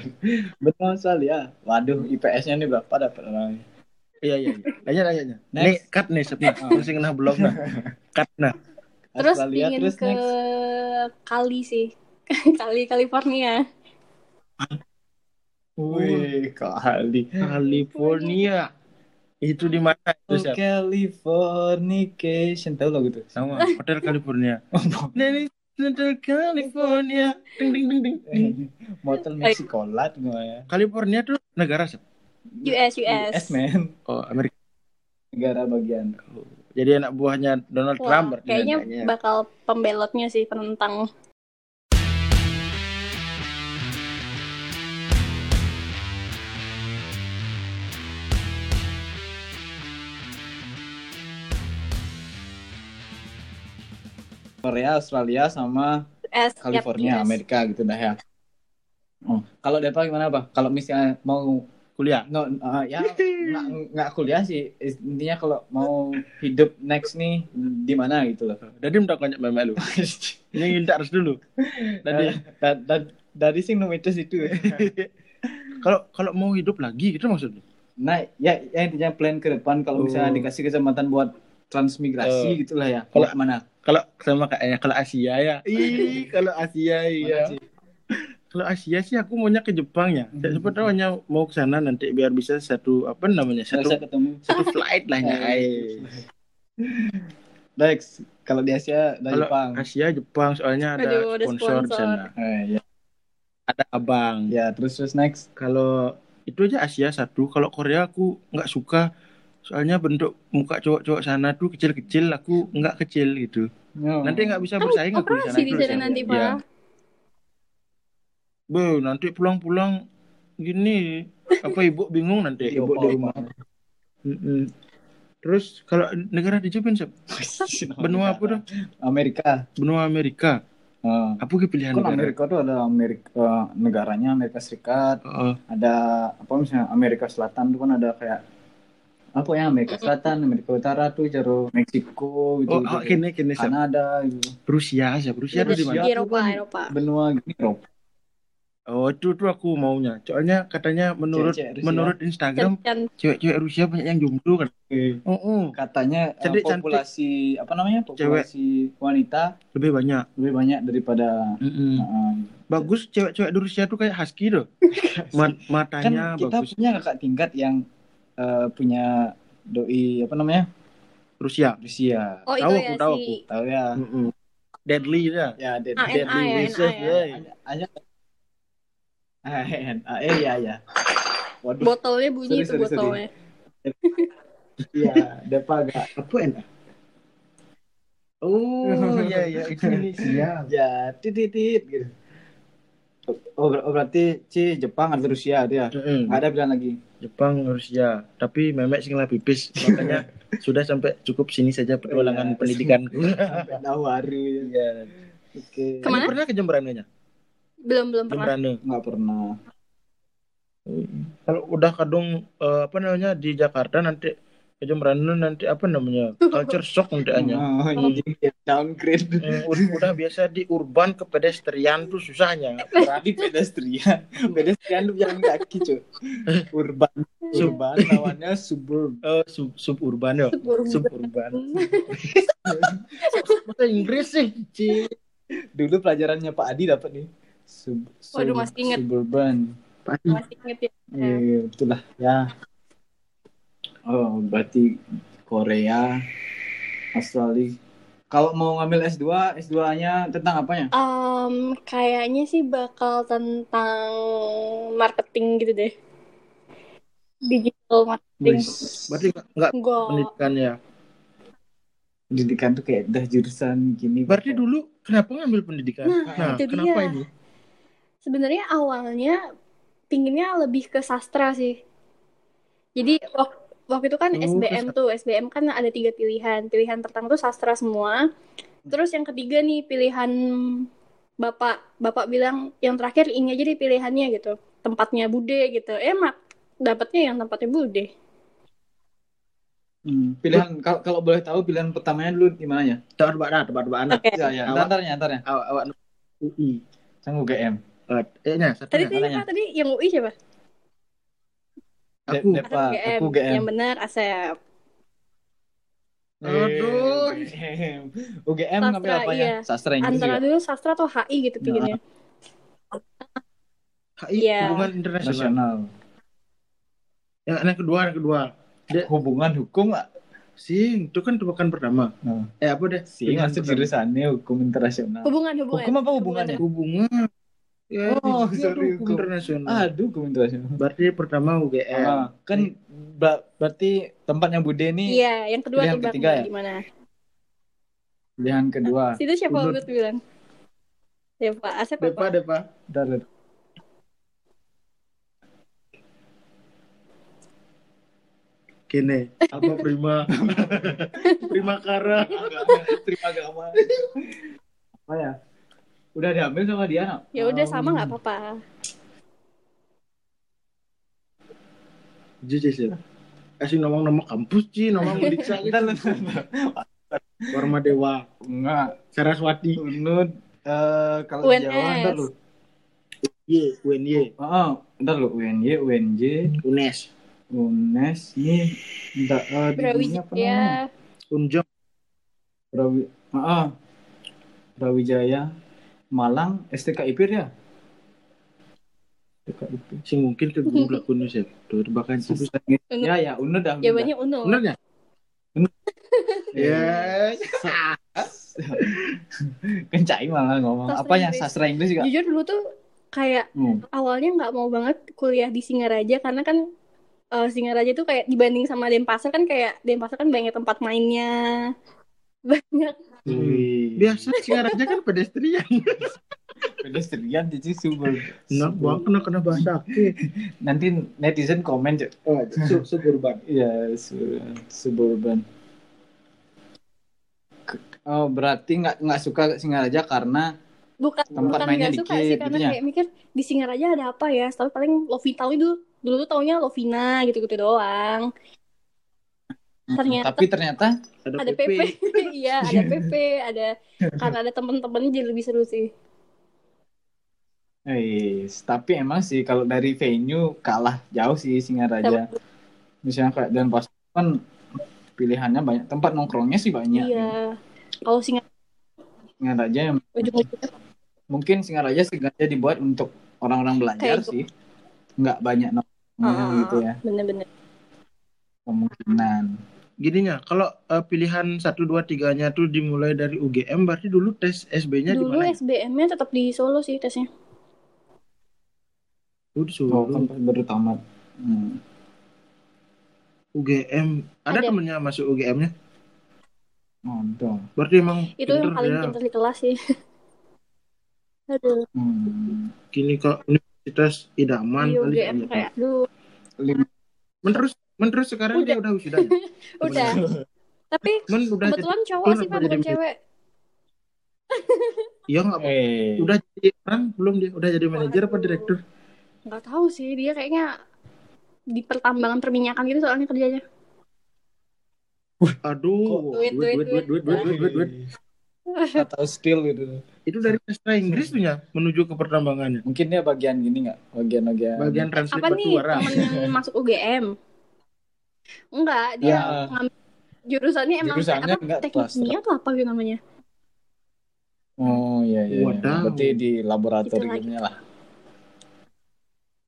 Speaker 1: Benua Australia. Waduh, IPS-nya nih berapa dapat orangnya?
Speaker 2: Iya iya. iya. Lanjut lanjutnya.
Speaker 1: Next.
Speaker 2: Nih cut nih sepi. Terus yang kena blog nah. Cut nah.
Speaker 3: Terus
Speaker 1: Australia
Speaker 3: pingin
Speaker 1: terus
Speaker 3: ke
Speaker 1: next.
Speaker 3: Kali sih. Kali California.
Speaker 1: Wih, kali.
Speaker 2: California. Itu di mana itu siapa?
Speaker 1: Californication tahu lagu tuh?
Speaker 2: Sama Hotel California. Hotel California. Ding ding ding ding.
Speaker 1: Motel Mexicolat gue ya.
Speaker 2: California tuh negara siapa?
Speaker 3: US, US.
Speaker 1: US man,
Speaker 2: Oh, Amerika.
Speaker 1: negara bagian.
Speaker 2: Jadi anak buahnya Donald
Speaker 3: Wah,
Speaker 2: Trump
Speaker 3: kayaknya
Speaker 2: nadanya.
Speaker 3: bakal pembelotnya sih penentang.
Speaker 1: Korea, Australia sama
Speaker 3: US, yap,
Speaker 1: California,
Speaker 3: US.
Speaker 1: Amerika gitu dah ya. Oh, kalau Depa gimana Pak? Kalau misalnya mau
Speaker 2: kuliah.
Speaker 1: no, uh, ya nggak nggak kuliah sih intinya kalau mau hidup next nih di mana gitu loh.
Speaker 2: Jadi minta konyak meme lu. Ini minta harus dulu.
Speaker 1: Dari da, da, dari sing numitus itu.
Speaker 2: Kalau kalau mau hidup lagi gitu maksudnya.
Speaker 1: Nah, ya, ya intinya plan ke depan kalau misalnya
Speaker 2: Oh.
Speaker 1: dikasih kesempatan buat transmigrasi
Speaker 2: Oh.
Speaker 1: gitulah ya.
Speaker 2: Kalau-
Speaker 1: mana?
Speaker 2: Kalau sama kayaknya kalau Asia ya. Ih, kalau Asia iya. Kalau Asia sih aku maunya ke Jepang ya.
Speaker 1: Hmm.
Speaker 2: Tahu hanya mau ke sana nanti biar bisa satu apa namanya satu
Speaker 1: Bisa ketemu.
Speaker 2: satu flight lah ya.
Speaker 1: Dex, kalau di Asia dari
Speaker 2: Kalau
Speaker 1: Jepang.
Speaker 2: Asia Jepang soalnya ada
Speaker 3: Aduh, ada
Speaker 2: sponsor di
Speaker 3: sponsor.
Speaker 2: sana.
Speaker 1: Eh, ya.
Speaker 2: Ada abang.
Speaker 1: ya, terus terus next.
Speaker 2: Kalau itu aja Asia satu. Kalau Korea aku nggak suka. Soalnya bentuk muka cowok-cowok sana tuh kecil-kecil, aku nggak kecil gitu.
Speaker 1: No.
Speaker 2: Nanti nggak bisa
Speaker 3: Kan
Speaker 2: bersaing aku di sana.
Speaker 3: operasi di sana nanti,
Speaker 2: Iya.
Speaker 3: Pak.
Speaker 2: Be, nanti pulang-pulang gini apa ibu bingung nanti ibu di rumah. Terus kalau negara di Jepang siapa? Benua apa tuh?
Speaker 1: Amerika.
Speaker 2: Benua Amerika.
Speaker 1: Oh.
Speaker 2: Apa ke pilihan
Speaker 1: Kan
Speaker 2: negara?
Speaker 1: Amerika tuh ada Amerika negaranya Amerika Serikat,
Speaker 2: Oh,
Speaker 1: ada apa misalnya Amerika Selatan tuh kan ada kayak apa ya Amerika Selatan, Amerika Utara tuh jaro Meksiko gitu.
Speaker 2: oh, oh kini kini?
Speaker 1: Kanada gitu.
Speaker 2: Rusia siapa? Rusia tuh di mana?
Speaker 1: Rusia.
Speaker 3: Di Eropa,
Speaker 1: kan
Speaker 3: Eropa.
Speaker 1: Benua gini Eropa.
Speaker 2: Oh, itu tuh aku maunya. Soalnya katanya menurut menurut Instagram cewek-cewek Rusia banyak yang jomblo kan. Oh, oh,
Speaker 1: Katanya eh,
Speaker 2: Jadi cantik.
Speaker 1: populasi apa namanya? Populasi wanita
Speaker 2: lebih banyak.
Speaker 1: lebih banyak daripada
Speaker 2: Mm-mm.
Speaker 1: uh,
Speaker 2: Bagus cewek-cewek di Rusia tuh kayak husky tuh. Ma-
Speaker 1: kan
Speaker 2: matanya
Speaker 1: kita
Speaker 2: bagus.
Speaker 1: punya kakak tingkat yang eh, punya doi apa namanya
Speaker 2: Rusia.
Speaker 1: Rusia.
Speaker 3: Oh
Speaker 2: Tahu aku,
Speaker 3: ya
Speaker 2: tahu
Speaker 3: si
Speaker 1: Tahu ya?
Speaker 2: Mm-mm. Deadly ya.
Speaker 1: Ya, Dead, Deadly
Speaker 3: ya, ya.
Speaker 1: ya. ANA eh ya ya. Waduh,
Speaker 3: botolnya bunyi
Speaker 1: Sorry,
Speaker 3: itu
Speaker 1: sorry,
Speaker 3: botolnya.
Speaker 1: iya, Depa agak
Speaker 2: Apa enak? Oh iya iya itu Indonesia.
Speaker 1: ya titit gitu. Oh, ber- oh, berarti Ci Jepang atau Rusia dia.
Speaker 2: Mm-mm.
Speaker 1: Nggak ada pilihan lagi.
Speaker 2: Jepang Rusia. Tapi memek singlah pipis makanya sudah sampai cukup sini saja petualangan
Speaker 1: Iya.
Speaker 2: pendidikanku.
Speaker 1: Sampai Nawaru ya.
Speaker 2: Iya.
Speaker 1: Oke.
Speaker 3: Ke mana?
Speaker 2: Kamu pernah ke Jemberanenya?
Speaker 3: Belum belum pernah.
Speaker 2: Jemberane.
Speaker 1: Nggak pernah.
Speaker 2: Kalau udah kadung eh, apa namanya di Jakarta nanti ke Jemberane nanti apa namanya culture shock nanti hanya.
Speaker 1: Oh, jadi downgrade.
Speaker 2: Eh, ud- udah biasa di urban ke pedestrian tuh susahnya.
Speaker 1: Berarti pedestrian. Pedestrian tuh jalan kaki, cuy. Urban. Urban lawannya suburb.
Speaker 2: Eh, sub suburban ya.
Speaker 3: Suburban.
Speaker 2: Suburban. Bahasa Inggris sih. Ci.
Speaker 1: Dulu pelajarannya Pak Adi dapat nih. Sub,
Speaker 3: Waduh, masih ingat.
Speaker 1: Suburban.
Speaker 3: Masih inget ya.
Speaker 1: Iya, iya, betul lah. Ya. Oh, berarti Korea, Australia. Kalau mau ngambil S2, S2-nya tentang apanya?
Speaker 3: Em, kayaknya sih bakal tentang marketing gitu deh. Digital marketing.
Speaker 2: Berarti nggak- nggak
Speaker 3: Enggak.
Speaker 2: pendidikan ya.
Speaker 1: pendidikan tuh kayak dah jurusan gini.
Speaker 2: Berarti dulu kenapa ngambil pendidikan?
Speaker 3: Nah,
Speaker 2: Nah, kenapa
Speaker 3: dia.
Speaker 2: ini?
Speaker 3: Sebenarnya awalnya pinginnya lebih ke sastra sih. Jadi wak- waktu itu kan
Speaker 2: Oh,
Speaker 3: SBM tuh, SBM kan ada tiga pilihan. Pilihan pertama tuh sastra semua. Terus yang ketiga nih pilihan bapak, bapak bilang yang terakhir ini aja deh pilihannya gitu. Tempatnya bude gitu. Eh mak dapatnya yang tempatnya bude.
Speaker 1: Hmm, Pilihan kalau kalau boleh tahu pilihan pertamanya dulu di mananya?
Speaker 2: Tebak-tebakan, tebak-tebakan.
Speaker 3: Oke.
Speaker 1: Ya, ya.
Speaker 2: Awak-
Speaker 1: Ntarnya, ntarnya.
Speaker 2: Awak awak UI.
Speaker 1: Sang UGM.
Speaker 2: Eh, eh, nah,
Speaker 3: Tadi
Speaker 2: satunya.
Speaker 3: tadi apa yang UI siapa?
Speaker 1: De-
Speaker 2: Aku.
Speaker 1: Depa,
Speaker 3: UGM.
Speaker 1: aku UGM.
Speaker 3: Yang benar Asep.
Speaker 2: Aduh.
Speaker 1: UGM. UGM
Speaker 3: Sastra,
Speaker 1: ngambil apanya?
Speaker 3: iya.
Speaker 1: Sastra Inggris
Speaker 3: Antara
Speaker 1: juga.
Speaker 3: dulu sastra atau HI gitu pinginnya.
Speaker 2: HI
Speaker 3: Iya.
Speaker 2: hubungan internasional.
Speaker 1: Nasional.
Speaker 2: Yang yang kedua, yang kedua. Dia-
Speaker 1: Hubungan hukum?
Speaker 2: Sing, itu kan tebakan pertama.
Speaker 1: Nah,
Speaker 2: Eh apa deh?
Speaker 1: sih
Speaker 2: Pilihan
Speaker 1: masuk jurusannya hukum internasional.
Speaker 3: Hubungan hubungan.
Speaker 1: Hukum apa hubungannya?
Speaker 2: Hubungan. Ya,
Speaker 1: Oh,
Speaker 2: itu
Speaker 1: sorry,
Speaker 2: hukum
Speaker 1: hukum.
Speaker 2: internasional.
Speaker 1: Aduh, hukum internasional.
Speaker 2: Berarti pertama UGM.
Speaker 1: Ah, kan ba- berarti tempatnya Bude nih
Speaker 3: Iya, yang kedua
Speaker 1: Pilihan
Speaker 3: tebak
Speaker 1: ketiga ya?
Speaker 3: di mana?
Speaker 1: pilihan kedua.
Speaker 3: Situ siapa. Ubud bilang? Ya Pak Asep
Speaker 2: Depa,
Speaker 3: apa?
Speaker 2: Depa.
Speaker 1: Bentar.
Speaker 2: Kene, apa prima? prima kara.
Speaker 1: Terima agama. Apa ya? Udah diambil sama dia, nak?
Speaker 3: Ya udah sama nggak apa-apa.
Speaker 2: Jujur sih. Kasih nomor-nomor kampus sih, nomor gitu.
Speaker 1: Bentar, bentar.
Speaker 2: Warma Dewa,
Speaker 1: Enggak.
Speaker 2: Saraswati,
Speaker 1: Unut eh kalau di
Speaker 3: UNS.
Speaker 1: Jawa ntar lu.
Speaker 2: Y, UNY,
Speaker 1: Oh, ntar lu UNY, UNJ,
Speaker 2: UNES,
Speaker 1: UNES, ini entar eh di dunia apa namanya?
Speaker 2: Unjong,
Speaker 1: Brawi, ah, Brawijaya, Malang, STKIP ya? STKIP.
Speaker 2: sing mungkin ke Google akun sih. Tuh tebakan sih.
Speaker 1: Ya, ya, Unut dah.
Speaker 3: Jawabannya Uno.
Speaker 2: Bener ya? Yes.
Speaker 1: Kencai malah ngomong.
Speaker 3: Sastra
Speaker 1: Apanya?
Speaker 3: Inggris.
Speaker 1: Sastra Inggris juga?
Speaker 3: Jujur dulu tuh kayak
Speaker 1: Hmm.
Speaker 3: awalnya nggak mau banget kuliah di Singaraja karena kan eh, Singaraja tuh kayak dibanding sama Denpasar kan kayak Denpasar kan banyak tempat mainnya. Banyak.
Speaker 1: Wih.
Speaker 2: Biasa Singaraja kan pedestrian.
Speaker 1: Pedestrian jadi subur.
Speaker 2: Nah, bang kena kena bahasa aku.
Speaker 1: Nanti netizen komen, Cuk.
Speaker 2: Oh, su- suburban.
Speaker 1: Iya, su- suburban. Oh, berarti nggak nggak suka Singaraja karena
Speaker 3: Bukan
Speaker 1: Tempat
Speaker 3: bukan
Speaker 1: mainnya
Speaker 3: nggak suka
Speaker 1: dikit,
Speaker 3: sih karena
Speaker 1: gitunya.
Speaker 3: kayak mikir di Singaraja ada apa ya? Tapi paling Lovina itu dulu tuh taunya Lovina gitu-gitu doang. Ternyata-
Speaker 1: tapi ternyata
Speaker 3: Ada PP, iya ada PP, ada karena ada temen-temen jadi lebih seru sih.
Speaker 1: eh tapi emang sih kalau dari venue kalah jauh sih Singaraja. Misalnya kayak dan pas kan pilihannya banyak tempat nongkrongnya sih banyak.
Speaker 3: Iya. Kalau Singaraja
Speaker 1: Singaraja yang
Speaker 3: ujung-ujungnya
Speaker 1: mungkin Singaraja sengaja dibuat untuk orang-orang belajar
Speaker 3: Kayak
Speaker 1: sih. Nggak banyak nongkrongnya
Speaker 3: Ah,
Speaker 1: gitu ya.
Speaker 3: bener-bener.
Speaker 1: Kemungkinan.
Speaker 2: Gininya, kalau eh, pilihan 1 2 3-nya tuh dimulai dari UGM berarti dulu tes SB-nya di
Speaker 3: Dulu
Speaker 2: mana? ya?
Speaker 3: SBM-nya tetap di Solo sih tesnya.
Speaker 2: Dulu di
Speaker 1: Oh,
Speaker 2: Solo.
Speaker 1: kan pas baru tamat. Hmm.
Speaker 2: UGM. Ada,
Speaker 3: Ada.
Speaker 2: temennya masuk UGM-nya?
Speaker 1: Ada.
Speaker 2: Berarti emang
Speaker 3: Itu yang paling
Speaker 2: dia.
Speaker 3: pintar di kelas sih. Aduh,
Speaker 1: Hmm.
Speaker 2: Gini kok Universitas Idaman
Speaker 3: di
Speaker 2: kali
Speaker 3: UGM
Speaker 2: kayaknya.
Speaker 3: kayak, aduh,
Speaker 1: Lim-
Speaker 2: Menerus menerus sekarang dia udah wisuda. ya?
Speaker 3: udah. Tapi
Speaker 2: Men udah jadi
Speaker 3: kebetulan cowok
Speaker 2: udah
Speaker 3: sih, Pak, bukan cewek.
Speaker 2: iya enggak
Speaker 1: Eh,
Speaker 2: udah jadi orang belum dia udah jadi manajer apa direktur?
Speaker 3: Nggak tahu sih, dia kayaknya di pertambangan perminyakan gitu soalnya kerjanya.
Speaker 2: Aduh,
Speaker 3: Duit,
Speaker 2: duit duit
Speaker 3: duit,
Speaker 2: duit duit duit
Speaker 1: atau skill gitu.
Speaker 2: Itu dari sastra Inggris tuh ya menuju ke pertambangannya.
Speaker 1: Mungkin dia bagian gini nggak? Bagian-bagian.
Speaker 2: Bagian translate
Speaker 3: Apa nih temen yang masuk UGM? Enggak, dia
Speaker 1: Ya.
Speaker 3: ngambil jurusannya emang
Speaker 1: Jurusannya
Speaker 3: apa, teknik
Speaker 1: klasik.
Speaker 3: kimia atau apa gitu namanya.
Speaker 1: Oh iya iya. iya.
Speaker 2: Wadaw.
Speaker 1: Berarti di laboratoriumnya
Speaker 3: Gitu
Speaker 1: lah.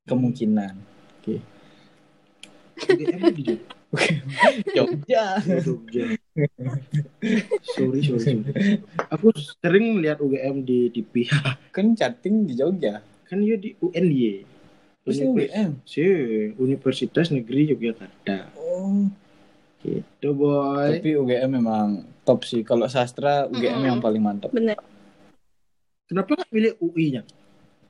Speaker 1: Kemungkinan.
Speaker 2: UGM di Jogja.
Speaker 1: Jogja.
Speaker 2: Jogja. sorry, sorry, sorry. Aku sering lihat UGM di TV.
Speaker 1: kan chatting di Jogja.
Speaker 2: Kan dia di UNY.
Speaker 1: Terus UGM.
Speaker 2: Si, Universitas Negeri Yogyakarta.
Speaker 1: Oh.
Speaker 2: Gitu, boy.
Speaker 1: Tapi UGM memang top sih. Kalau sastra UGM
Speaker 3: Mm-mm.
Speaker 1: yang paling mantap.
Speaker 3: Bener.
Speaker 2: Kenapa nggak pilih UI-nya?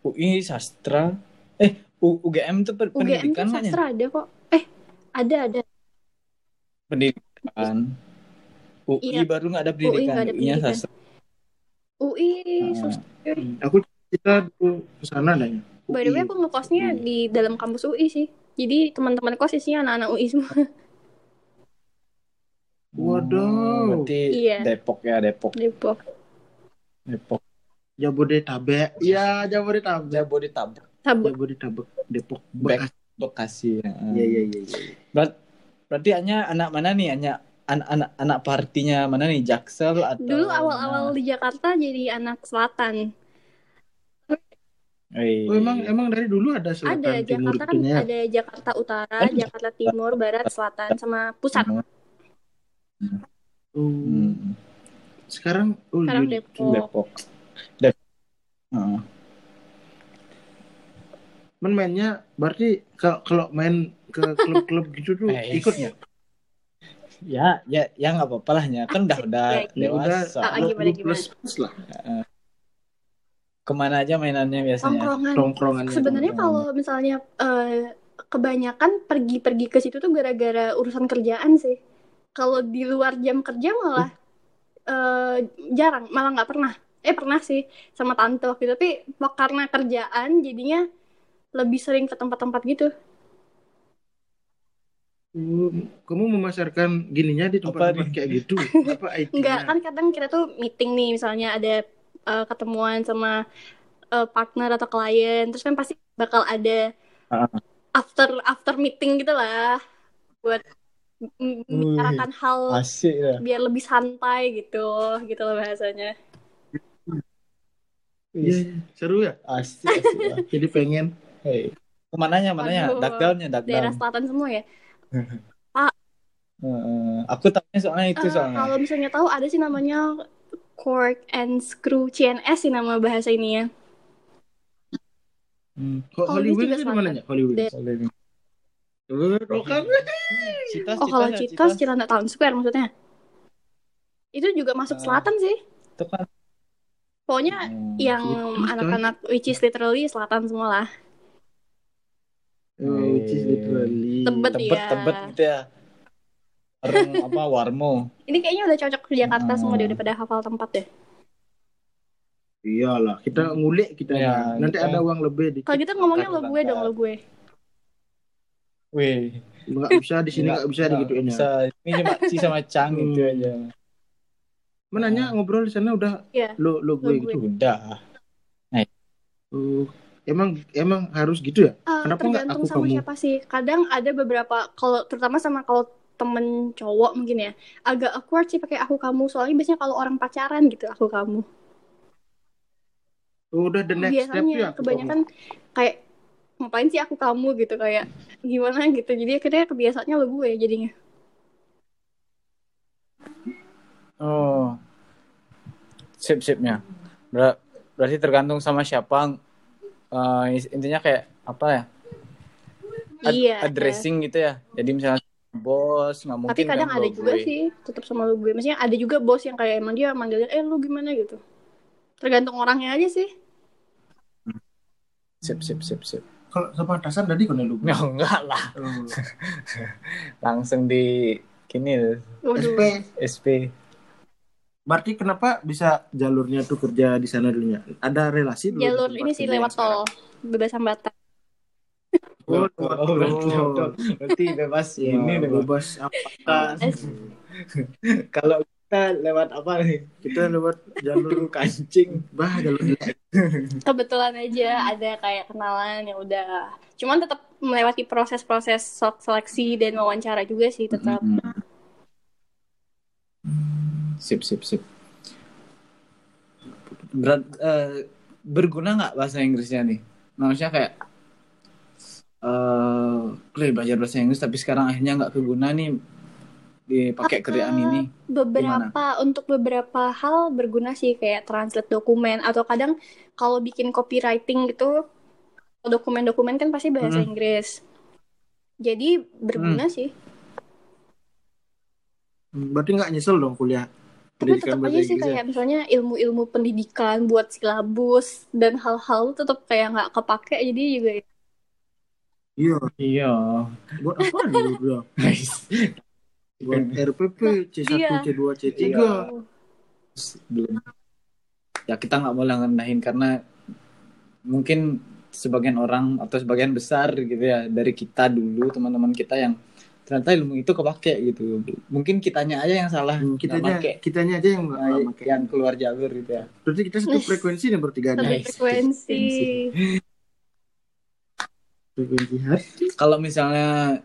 Speaker 1: UI sastra. Eh U- UGM itu per-
Speaker 3: UGM
Speaker 1: pendidikan kan ya?
Speaker 3: sastra ada kok. Eh, ada ada.
Speaker 1: Pendidikan. UI
Speaker 3: Iya.
Speaker 1: baru nggak ada
Speaker 3: UI
Speaker 1: pendidikan.
Speaker 3: nggak ada pendidikan.
Speaker 1: sastra.
Speaker 3: UI,
Speaker 1: Ah.
Speaker 3: sus-
Speaker 2: Hmm, Aku kita dulu ke sana adanya.
Speaker 3: By the way aku ngekosnya di dalam kampus UI sih. Jadi teman-teman kos isinya anak-anak UI semua.
Speaker 2: Waduh.
Speaker 1: Berarti
Speaker 3: Iya.
Speaker 1: Depok ya Depok.
Speaker 3: Depok.
Speaker 1: Depok.
Speaker 2: Jabodetabek. Iya, Jabodetabek.
Speaker 1: Jabodetabek.
Speaker 3: Tabuk.
Speaker 2: Jabodetabek, Depok,
Speaker 1: Bek-
Speaker 2: Bekasi.
Speaker 1: Bekasi. ya.
Speaker 2: Iya, iya, iya, iya.
Speaker 1: Berat- berarti hanya anak mana nih? Hanya anak-anak anak partinya mana nih? Jaksel atau
Speaker 3: Dulu awal-awal di Jakarta jadi anak selatan.
Speaker 1: Eh,
Speaker 2: Oh, emang emang dari dulu ada selatan
Speaker 3: ada
Speaker 2: timur
Speaker 3: Jakarta kan
Speaker 2: ya?
Speaker 3: ada Jakarta Utara,
Speaker 1: Oh,
Speaker 3: Jakarta Timur, Barat, Selatan, sama pusat.
Speaker 2: Oh,
Speaker 1: Hmm,
Speaker 2: sekarang oh
Speaker 3: Sekarang
Speaker 2: iya,
Speaker 3: Depok.
Speaker 1: Depok. Dep- Heeh.
Speaker 2: Men mainnya berarti kalau kalau main ke klub-klub gitu tuh
Speaker 1: Eh,
Speaker 2: ikutnya.
Speaker 1: Ya, ya, ya nggak apa-apa lah ya. Kan udah udah
Speaker 3: Ya,
Speaker 2: Ya udah
Speaker 1: dewasa.
Speaker 3: Ah,
Speaker 2: 20 plus plus lah
Speaker 1: Ke mana aja mainannya biasanya?
Speaker 3: Tongkrongan.
Speaker 2: tongkrongannya.
Speaker 3: Sebenarnya kalau misalnya eh, kebanyakan pergi-pergi ke situ tuh gara-gara urusan kerjaan sih. Kalau di luar jam kerja malah eh, jarang, malah nggak pernah. Eh pernah sih sama tante waktu itu, tapi karena kerjaan jadinya lebih sering ke tempat-tempat gitu.
Speaker 2: Oh, kamu memasarkan gininya di tempat-tempat kayak gitu. Apa IT-nya?
Speaker 3: Enggak, kan kadang kita tuh meeting nih, misalnya ada eh, ketemuan sama eh, partner atau klien, terus kan pasti bakal ada
Speaker 1: Ah.
Speaker 3: after after meeting gitu lah buat membicarakan hal
Speaker 1: Asik ya.
Speaker 3: biar lebih santai gitu, gitu loh bahasanya.
Speaker 2: Iya, iya. seru ya.
Speaker 1: Asik, asik lah.
Speaker 2: Jadi pengen
Speaker 1: Hey. Ke mananya, mananya?
Speaker 3: Waduh.
Speaker 1: Dakdalnya,
Speaker 3: Daerah
Speaker 1: dakdal.
Speaker 3: selatan semua ya.
Speaker 1: Heeh. aku tahunya soalnya itu
Speaker 3: Eh,
Speaker 1: soalnya.
Speaker 3: kalau misalnya tahu ada sih namanya Cork and Screw CNS sih nama bahasa ini ya.
Speaker 1: Hmm.
Speaker 2: Ho-
Speaker 3: Kalau
Speaker 2: Holy
Speaker 3: di
Speaker 2: Wings
Speaker 3: juga
Speaker 2: itu ya?
Speaker 1: Boleh nih.
Speaker 2: Oh, kan?
Speaker 1: Citas,
Speaker 3: Oh kalau
Speaker 1: ya,
Speaker 3: Citos, Cilanda Town Square maksudnya. Itu juga masuk
Speaker 1: Ah.
Speaker 3: selatan sih.
Speaker 1: Itu kan.
Speaker 3: Pokoknya
Speaker 1: Hmm.
Speaker 3: yang
Speaker 2: Citos,
Speaker 3: anak-anak which is literally selatan semua lah.
Speaker 2: Oh, which is literally.
Speaker 3: Tebet.
Speaker 1: tebet
Speaker 3: ya.
Speaker 1: tebet gitu ya. Warung apa warmo.
Speaker 3: Ini kayaknya udah cocok ke Jakarta
Speaker 1: Hmm.
Speaker 3: semua deh udah pada hafal tempat deh.
Speaker 2: Iyalah, kita ngulik kita.
Speaker 1: Ya,
Speaker 2: Nanti
Speaker 1: kita-
Speaker 2: ada uang lebih di
Speaker 3: Kalau gitu ngomongnya lo gue dong lo gue.
Speaker 1: Wih.
Speaker 2: nggak bisa di sini nggak bisa digituin ya.
Speaker 1: Bisa. Ini cuma si sama Cang gitu
Speaker 2: Hmm.
Speaker 1: aja.
Speaker 2: Menanya ngobrol di sana udah
Speaker 3: Iya.
Speaker 2: lo lo gue
Speaker 3: Lo gue.
Speaker 2: gitu.
Speaker 1: Udah.
Speaker 2: Oh, emang emang harus gitu ya?
Speaker 3: Ah,
Speaker 2: Kenapa
Speaker 3: tergantung
Speaker 2: aku
Speaker 3: sama
Speaker 2: kamu?
Speaker 3: siapa sih. Kadang ada beberapa kalau terutama sama kalau temen cowok mungkin ya. Agak awkward sih pakai aku kamu. Soalnya biasanya kalau orang pacaran gitu aku kamu.
Speaker 2: Udah the next biasanya step ya
Speaker 3: kebanyakan kamu. kayak ngapain sih aku kamu gitu kayak gimana gitu. Jadi akhirnya kebiasaannya lo gue jadinya.
Speaker 1: Oh. Sip sipnya. Ber berarti tergantung sama siapa uh, intinya kayak apa ya? Ad
Speaker 3: iya, iya.
Speaker 1: addressing ya. gitu ya. Jadi misalnya bos nggak mungkin
Speaker 3: Tapi kadang
Speaker 1: kan
Speaker 3: ada
Speaker 1: bawa
Speaker 3: juga
Speaker 1: gue.
Speaker 3: sih tetap sama lu gue. Maksudnya ada juga bos yang kayak emang dia manggilnya eh lu gimana gitu. Tergantung orangnya aja sih.
Speaker 1: Sip sip sip sip.
Speaker 2: Kalau sama atasan tadi kan lu.
Speaker 1: Ya enggak lah.
Speaker 2: Oh.
Speaker 1: Langsung di
Speaker 3: Waduh.
Speaker 2: SP.
Speaker 1: SP.
Speaker 2: Berarti kenapa bisa jalurnya tuh kerja di sana dulunya? Ada relasi dulu?
Speaker 3: Jalur ini sih lewat tol. Bebas hambatan.
Speaker 2: Oh,
Speaker 1: Oh, berarti, bebas
Speaker 2: Ya,
Speaker 1: ini
Speaker 2: bebas apa?
Speaker 1: Kalau kita lewat apa nih?
Speaker 2: Kita lewat jalur
Speaker 1: Kancing.
Speaker 2: bah jalur
Speaker 3: kebetulan aja ada kayak kenalan yang udah cuman tetap melewati proses-proses sok- seleksi dan wawancara juga sih tetap
Speaker 1: Sip sip sip. Berat, eh, berguna nggak bahasa Inggrisnya nih? Maksudnya kayak uh, belajar bahasa Inggris tapi sekarang akhirnya nggak keguna nih dipakai kerjaan ini.
Speaker 3: beberapa untuk beberapa hal berguna sih kayak translate dokumen atau kadang kalau bikin copywriting gitu dokumen-dokumen kan pasti bahasa
Speaker 2: Hmm.
Speaker 3: Inggris jadi berguna sih
Speaker 2: Hmm, Berarti nggak nyesel dong kuliah
Speaker 3: tapi tetap aja sih
Speaker 2: Inggris ya?
Speaker 3: kayak misalnya ilmu-ilmu pendidikan buat silabus dan hal-hal tetap kayak nggak kepake jadi juga
Speaker 2: Iya,
Speaker 1: Iya.
Speaker 2: buat apa dulu?
Speaker 1: Guys.
Speaker 2: Buat RPP, C1,
Speaker 3: Iya.
Speaker 2: C2, C3.
Speaker 1: Iya. belum ya kita nggak boleh ngerendahin karena mungkin sebagian orang atau sebagian besar gitu ya dari kita dulu teman-teman kita yang ternyata ilmu itu kepake gitu mungkin kitanya aja yang salah
Speaker 2: Hmm, kitanya,
Speaker 1: make.
Speaker 2: kitanya aja yang
Speaker 1: Nah, yang keluar jalur gitu ya
Speaker 2: Berarti kita satu frekuensi nih bertiga
Speaker 3: satu frekuensi
Speaker 2: Hati.
Speaker 1: kalau misalnya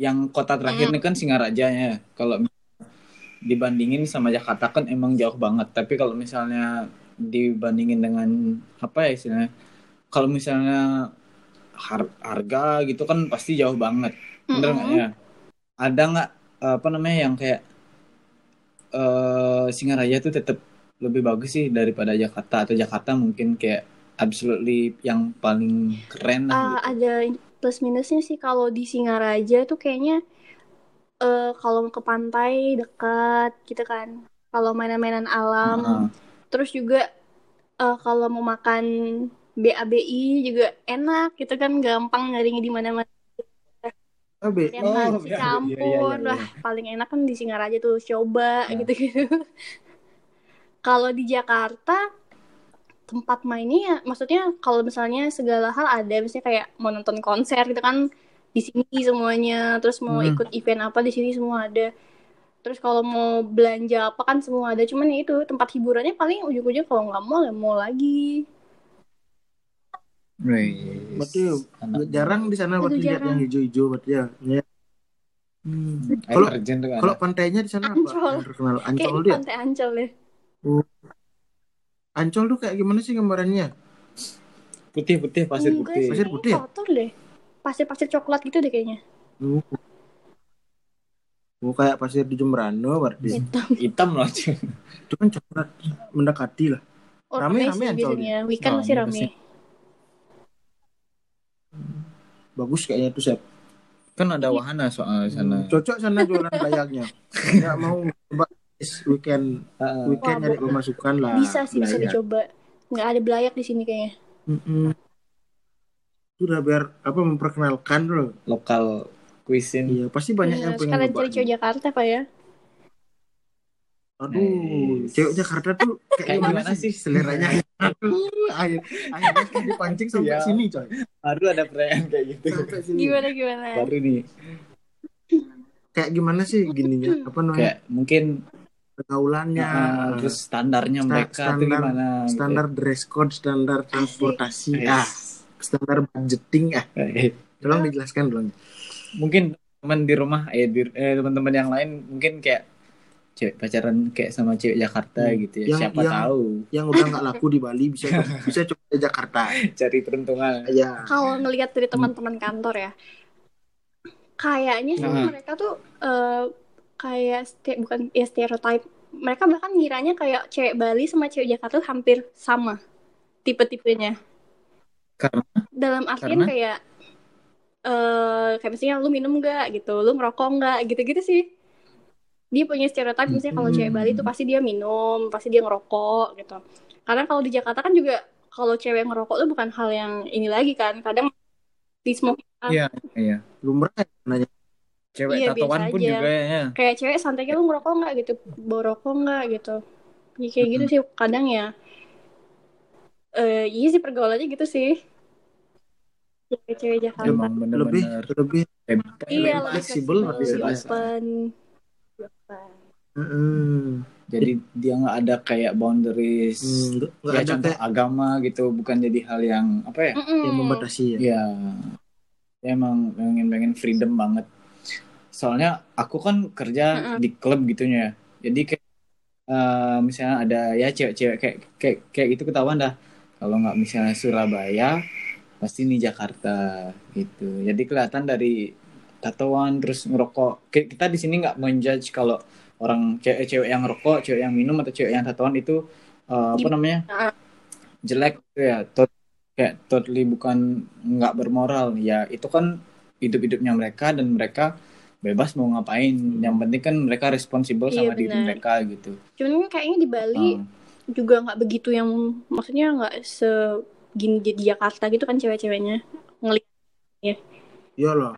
Speaker 1: yang kota terakhir ini kan Singaraja ya. Kalau dibandingin sama Jakarta kan emang jauh banget. Tapi kalau misalnya dibandingin dengan apa ya istilahnya? Kalau misalnya har- harga gitu kan pasti jauh banget. Bener nggak?
Speaker 3: Mm-mm.
Speaker 1: ya. Ada nggak apa namanya yang kayak eh Singaraja tuh tetap lebih bagus sih daripada Jakarta atau Jakarta mungkin kayak absolutely yang paling keren lah
Speaker 3: Ah,
Speaker 1: gitu.
Speaker 3: ada plus minusnya sih kalau di Singaraja tuh kayaknya eh kalau ke pantai dekat gitu kan. Kalau mainan-mainan alam,
Speaker 1: Heeh.
Speaker 3: terus juga eh kalau mau makan BABI juga enak gitu kan, gampang nyarinya di mana-mana.
Speaker 2: Ah, be.
Speaker 3: Yang
Speaker 1: Oh,
Speaker 3: nasi
Speaker 1: iya, iya,
Speaker 3: campur,
Speaker 1: iya, iya, iya.
Speaker 3: lah paling enak kan di Singaraja tuh coba
Speaker 1: Ya.
Speaker 3: gitu-gitu. Kalau di Jakarta tempat mainnya ya, maksudnya kalau misalnya segala hal ada, misalnya kayak mau nonton konser gitu kan di sini semuanya, terus mau
Speaker 2: Hmm.
Speaker 3: ikut event apa di sini semua ada. Terus kalau mau belanja apa kan semua ada, cuman ya itu tempat hiburannya paling ujung-ujung kalau nggak mau ya mau lagi.
Speaker 1: Wih,
Speaker 2: Berarti
Speaker 1: anak
Speaker 2: jarang di sana berarti lihat yang hijau-hijau berarti ya. Ya. Hmm. Kalau kalau pantainya di sana apa?
Speaker 3: Ancol.
Speaker 2: Yang terkenal
Speaker 3: Kayak
Speaker 2: Ancol
Speaker 3: di
Speaker 2: dia.
Speaker 3: pantai Ancol ya.
Speaker 2: Ancol tuh kayak gimana sih gambarannya?
Speaker 1: putih-putih pasir
Speaker 3: Enggak
Speaker 1: putih
Speaker 3: sih,
Speaker 2: Pasir putih ya?
Speaker 3: kotor deh. Pasir-pasir coklat gitu deh kayaknya.
Speaker 2: Oh. Oh, kayak pasir di Jemberana berarti.
Speaker 3: Hitam.
Speaker 1: hitam loh.
Speaker 2: Itu kan coklat mendekati lah.
Speaker 3: Oh,
Speaker 2: Rame-
Speaker 3: rame,
Speaker 2: Ancol
Speaker 3: biasanya. Weekend
Speaker 1: Oh,
Speaker 3: masih rame.
Speaker 2: Bagus kayaknya tuh Sep.
Speaker 1: kan ada wahana soal sana
Speaker 2: Hmm, Cocok sana jualan layaknya. Nggak mau coba weekend
Speaker 1: Heeh.
Speaker 2: weekend
Speaker 3: Wah,
Speaker 2: nyari
Speaker 3: bo-
Speaker 2: pemasukan lah.
Speaker 3: Bisa sih, bisa
Speaker 2: Layak.
Speaker 3: dicoba. Nggak ada belayak di sini kayaknya.
Speaker 2: Mm-mm. Itu udah biar apa memperkenalkan loh.
Speaker 1: lokal cuisine
Speaker 2: Iya, pasti banyak yang
Speaker 3: Iya,
Speaker 2: pengen
Speaker 3: sekalian
Speaker 2: coba.
Speaker 3: cari cewek Jakarta, Pak ya.
Speaker 2: Aduh,
Speaker 1: Nice.
Speaker 2: cewek Jakarta tuh kayak, gimana,
Speaker 1: gimana
Speaker 2: sih
Speaker 1: sih?
Speaker 2: seleranya? Aduh, akhir, akhirnya kayak dipancing sampai
Speaker 1: Iya.
Speaker 2: sini coy.
Speaker 1: baru ada perayaan kayak gitu
Speaker 2: Sampai sini.
Speaker 3: Gimana gimana?
Speaker 1: baru nih
Speaker 2: Kayak gimana sih gininya? Apa namanya?
Speaker 1: kayak mungkin
Speaker 2: Pergaulannya,
Speaker 1: uh, terus standarnya
Speaker 2: Sta-
Speaker 1: mereka tuh
Speaker 2: standar-
Speaker 1: gimana gitu.
Speaker 2: standar dress code, standar transportasi,
Speaker 1: Yes.
Speaker 2: ah, standar budgeting, ah.
Speaker 1: Eh,
Speaker 2: Tolong dijelaskan dong.
Speaker 1: mungkin teman di rumah eh, di- eh, teman-teman yang lain mungkin kayak cewek pacaran kayak sama cewek Jakarta
Speaker 2: Hmm.
Speaker 1: gitu ya
Speaker 2: Yang-
Speaker 1: siapa
Speaker 2: yang-
Speaker 1: tahu
Speaker 2: Yang udah nggak laku di Bali bisa bisa coba ke Jakarta.
Speaker 1: cari peruntungan
Speaker 2: Ya.
Speaker 3: Kalau ngelihat dari teman-teman kantor ya, kayaknya sih
Speaker 1: Nah.
Speaker 3: mereka tuh eh, kayak ste- bukan ya stereotype mereka bahkan ngiranya kayak cewek Bali sama cewek Jakarta tuh hampir sama tipe-tipenya.
Speaker 1: Karena
Speaker 3: Dalam artian
Speaker 1: Karena?
Speaker 3: kayak eh kayak misalnya lu minum nggak gitu, lu ngerokok nggak gitu-gitu sih. Dia punya stereotip misalnya kalau cewek Bali tuh pasti dia minum, pasti dia ngerokok gitu. Karena kalau di Jakarta kan juga kalau cewek ngerokok tuh bukan hal yang ini lagi kan. Kadang di smoke
Speaker 1: iya iya.
Speaker 2: lumrah ya nanya
Speaker 1: Cewek
Speaker 3: Iya,
Speaker 1: tatoan
Speaker 3: biasa
Speaker 1: pun
Speaker 3: aja.
Speaker 1: juga ya.
Speaker 3: kayak cewek santai kayak lu ngerokok nggak gitu bawa rokok nggak gitu ya, kayak gitu sih kadang ya eh iya sih pergaulannya gitu sih cewek-cewek Jakarta
Speaker 1: Emang
Speaker 2: lebih
Speaker 1: bener-bener
Speaker 2: lebih
Speaker 1: bebas.
Speaker 3: iya
Speaker 2: lebih
Speaker 3: lebih
Speaker 2: fleksibel
Speaker 3: lebih
Speaker 1: bebas.
Speaker 3: open
Speaker 2: Mm-mm.
Speaker 1: Jadi dia nggak ada kayak boundaries.
Speaker 2: Hmm, nggak nggak
Speaker 1: ya
Speaker 2: ada
Speaker 1: contoh
Speaker 2: kayak
Speaker 1: agama gitu, bukan jadi hal yang apa ya?
Speaker 3: Mm-mm.
Speaker 2: yang membatasi ya
Speaker 1: Ya, dia emang pengen pengen freedom banget. Soalnya aku kan kerja
Speaker 3: Mm-mm.
Speaker 1: di klub gitunya ya. Jadi kayak eh, misalnya ada ya cewek-cewek kayak kayak kayak itu ketahuan dah. Kalau nggak misalnya Surabaya, pasti nih Jakarta gitu. Jadi kelihatan dari tatoan terus ngerokok. Kayak Kita di sini nggak menjudge kalau orang cewek-cewek yang ngerokok, cewek yang minum atau cewek yang tatoan itu eh, apa
Speaker 3: Gim-
Speaker 1: namanya
Speaker 3: Ah.
Speaker 1: jelek gitu ya. Tot kayak totally bukan nggak bermoral ya itu kan hidup-hidupnya mereka dan mereka bebas mau ngapain. Yang penting kan mereka responsibel
Speaker 3: Iya,
Speaker 1: sama diri
Speaker 3: benar.
Speaker 1: mereka gitu.
Speaker 3: Cuman kayaknya di Bali
Speaker 1: Ah,
Speaker 3: juga nggak begitu yang maksudnya nggak segini di Jakarta gitu kan cewek-ceweknya ngelihat
Speaker 2: iya loh.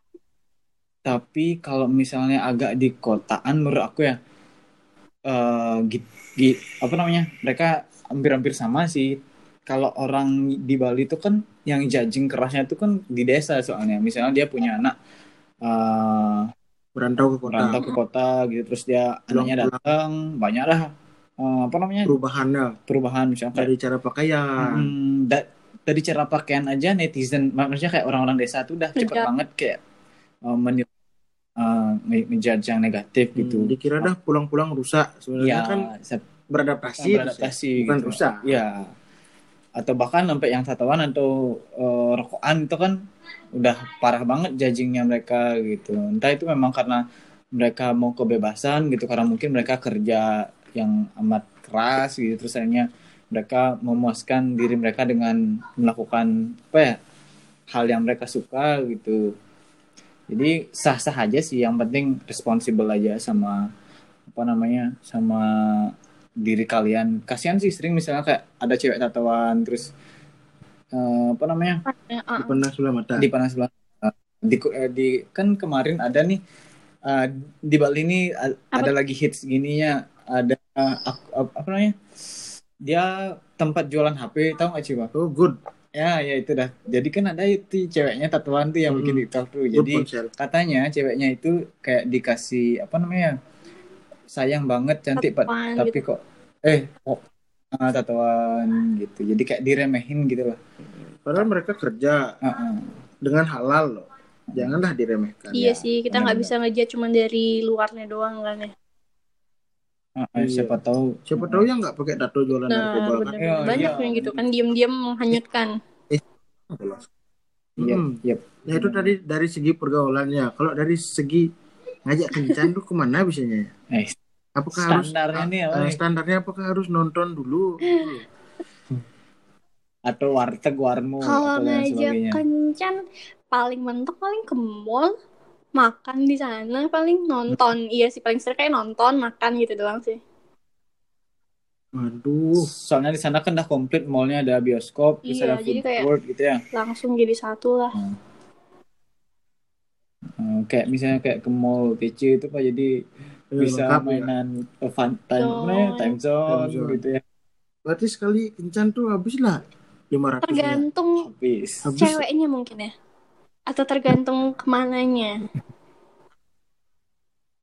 Speaker 1: Tapi kalau misalnya agak di kotaan menurut aku ya eh gi- gi- apa namanya mereka hampir-hampir sama sih. Kalau orang di Bali itu kan yang judging kerasnya itu kan di desa soalnya. Misalnya dia punya anak eh
Speaker 2: merantau ke kota.
Speaker 1: Merantau ke kota gitu terus dia anaknya datang banyak lah eh, apa namanya?
Speaker 2: Perubahannya
Speaker 1: perubahan misalnya kayak
Speaker 2: dari cara pakaian.
Speaker 1: Hmm, da- dari cara pakaian aja netizen maksudnya kayak orang-orang desa tuh udah cepet
Speaker 3: Ngejudge.
Speaker 1: banget kayak uh, menilai uh, nge- ngejudge yang negatif gitu.
Speaker 2: Hmm, dikira dah pulang-pulang rusak. Sebenarnya
Speaker 1: ya
Speaker 2: kan beradaptasi.
Speaker 1: Beradaptasi
Speaker 2: bukan
Speaker 1: gitu.
Speaker 2: rusak.
Speaker 1: Ya atau bahkan sampai yang tatoan atau uh, rokokan itu kan udah parah banget judgingnya mereka gitu. Entah itu memang karena mereka mau kebebasan gitu karena mungkin mereka kerja yang amat keras gitu. Terus akhirnya mereka memuaskan diri mereka dengan melakukan apa ya hal yang mereka suka gitu. Jadi sah-sah aja sih yang penting responsibel aja sama apa namanya sama diri kalian kasihan sih sering misalnya kayak ada cewek tatoan terus eh, apa namanya
Speaker 3: Ya, ah, ah.
Speaker 2: pernah sudah mata
Speaker 1: di panas sebelah di, eh, di kan kemarin ada nih eh, di Bali ini
Speaker 3: Apa?
Speaker 1: ada lagi hits gininya ada eh, ak- ap- apa namanya dia tempat jualan HP tahu nggak sih Pak?
Speaker 2: oh good
Speaker 1: Ya ya itu dah. Jadi kan ada itu ceweknya tatoan tuh yang bikin
Speaker 2: Hmm.
Speaker 1: TikTok tuh.
Speaker 2: good
Speaker 1: Jadi katanya ceweknya itu kayak dikasih apa namanya sayang banget cantik pak tapi
Speaker 3: gitu.
Speaker 1: kok eh kok ah, tatoan gitu jadi kayak diremehin gitu lah
Speaker 2: padahal mereka kerja
Speaker 1: Heeh.
Speaker 2: dengan halal loh janganlah diremehkan
Speaker 3: Iya
Speaker 1: Ya,
Speaker 3: sih, kita nggak bisa ngejudge cuma dari luarnya doang kan ya.
Speaker 1: Heeh,
Speaker 2: Iya.
Speaker 1: siapa tahu
Speaker 2: siapa tahu yang nggak pakai tato jualan
Speaker 3: Nah,
Speaker 2: narkoba kan
Speaker 1: Iya,
Speaker 3: banyak
Speaker 1: iya.
Speaker 3: yang gitu kan diam-diam menghanyutkan.
Speaker 1: Iya,
Speaker 2: Hmm.
Speaker 1: iya.
Speaker 2: Ya itu tadi dari segi pergaulannya. Kalau dari segi ngajak kencan tuh ke mana biasanya?
Speaker 1: Eh,
Speaker 2: Apakah harus
Speaker 1: standarnya nih apa
Speaker 2: eh,
Speaker 1: nih?
Speaker 2: standarnya apakah harus nonton dulu?
Speaker 1: atau warteg warmu
Speaker 3: Kalau ngajak
Speaker 1: sebagainya.
Speaker 3: kencan paling mentok paling ke mall makan di sana paling nonton. Iya sih paling sering kayak nonton makan gitu doang sih.
Speaker 2: Waduh,
Speaker 1: soalnya di sana kan udah komplit mallnya ada bioskop
Speaker 3: Iya,
Speaker 1: ada
Speaker 3: jadi
Speaker 1: food court gitu ya.
Speaker 3: langsung jadi satu lah.
Speaker 1: Eh, kayak misalnya kayak ke mall TC itu pak jadi bisa
Speaker 2: lengkap ya.
Speaker 1: mainan eh, fun time ya, time zone,
Speaker 2: Time zone.
Speaker 1: gitu ya.
Speaker 2: Berarti sekali kencan tuh habis lah 500 ya.
Speaker 3: tergantung
Speaker 1: habis.
Speaker 2: Habis.
Speaker 3: ceweknya mungkin ya atau tergantung ke mananya.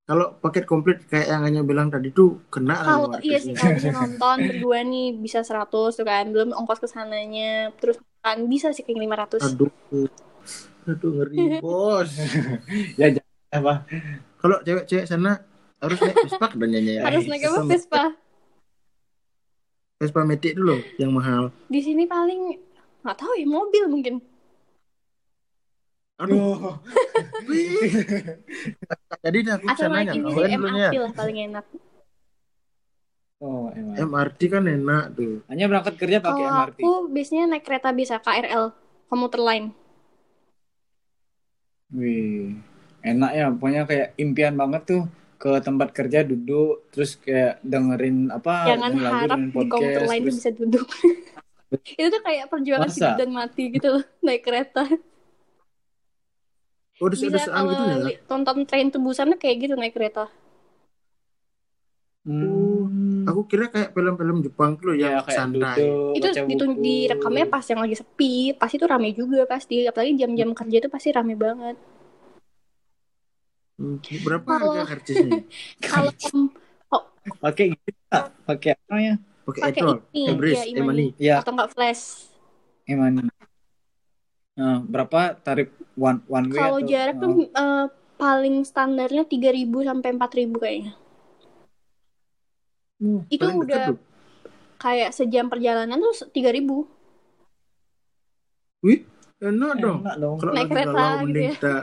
Speaker 2: Kalau paket komplit kayak yang hanya bilang tadi tuh kena lah
Speaker 3: kalau
Speaker 2: 500
Speaker 3: iya sih kalau bisa nonton berdua nih bisa 100 tuh kan belum ongkos ke sananya. Terus kan bisa sih kayak 500
Speaker 2: Aduh, aduh ngeri bos.
Speaker 1: ya jangan apa.
Speaker 2: Kalau cewek-cewek sana harus naik Vespa dan nyanyi.
Speaker 3: harus naik apa Vespa
Speaker 2: Vespa Matic dulu yang mahal.
Speaker 3: di sini paling nggak tahu ya mobil mungkin
Speaker 2: Aduh, jadi dah aku
Speaker 3: naik ini
Speaker 2: kawan
Speaker 3: sih
Speaker 2: dulunya.
Speaker 3: MRT lah paling enak
Speaker 1: Oh, emang.
Speaker 2: MRT kan enak tuh.
Speaker 1: Hanya berangkat kerja pakai
Speaker 3: Kalau
Speaker 1: MRT.
Speaker 3: aku biasanya naik kereta bisa KRL, komuter line.
Speaker 1: Wih, enak ya. Pokoknya kayak impian banget tuh ke tempat kerja duduk terus kayak dengerin apa
Speaker 3: Jangan
Speaker 1: dengerin lagu,
Speaker 3: harap
Speaker 1: dengerin
Speaker 3: di
Speaker 1: podcast
Speaker 3: line tuh
Speaker 1: terus
Speaker 3: bisa duduk. itu tuh kayak perjuangan
Speaker 1: Masa?
Speaker 3: hidup dan mati gitu loh, naik kereta.
Speaker 2: Oh, udah
Speaker 3: Bisa
Speaker 2: udah soal
Speaker 3: kalau
Speaker 2: gitu ya?
Speaker 3: tonton Busan tuh kayak gitu naik kereta.
Speaker 1: Hmm.
Speaker 2: Aku kira kayak film-film Jepang tuh loh
Speaker 1: ya
Speaker 2: yang
Speaker 1: kayak
Speaker 2: santai.
Speaker 1: duduk
Speaker 3: itu
Speaker 1: buku.
Speaker 3: direkamnya pas yang lagi sepi pasti itu rame juga pasti apalagi jam-jam kerja itu pasti rame banget
Speaker 2: Hmm, Berapa
Speaker 3: Kalau-
Speaker 2: harga karcisnya?
Speaker 3: kalau
Speaker 1: pakai gitu pakai apa ya
Speaker 2: Pakai
Speaker 3: ini
Speaker 2: Ebris,
Speaker 3: ya
Speaker 2: Emani.
Speaker 1: ya
Speaker 3: atau enggak flash
Speaker 1: gimana Nah, berapa tarif one one way
Speaker 3: kalau
Speaker 1: atau
Speaker 3: jarak tuh
Speaker 1: oh,
Speaker 3: eh, paling standarnya 3000 sampai 4000 kayaknya
Speaker 2: Hmm,
Speaker 3: Itu udah-
Speaker 2: tuh.
Speaker 3: kayak sejam perjalanan tuh 3000
Speaker 2: Wih, enak dong.
Speaker 1: enak dong
Speaker 2: Kalau
Speaker 3: Naik kereta gitu ya.
Speaker 2: kita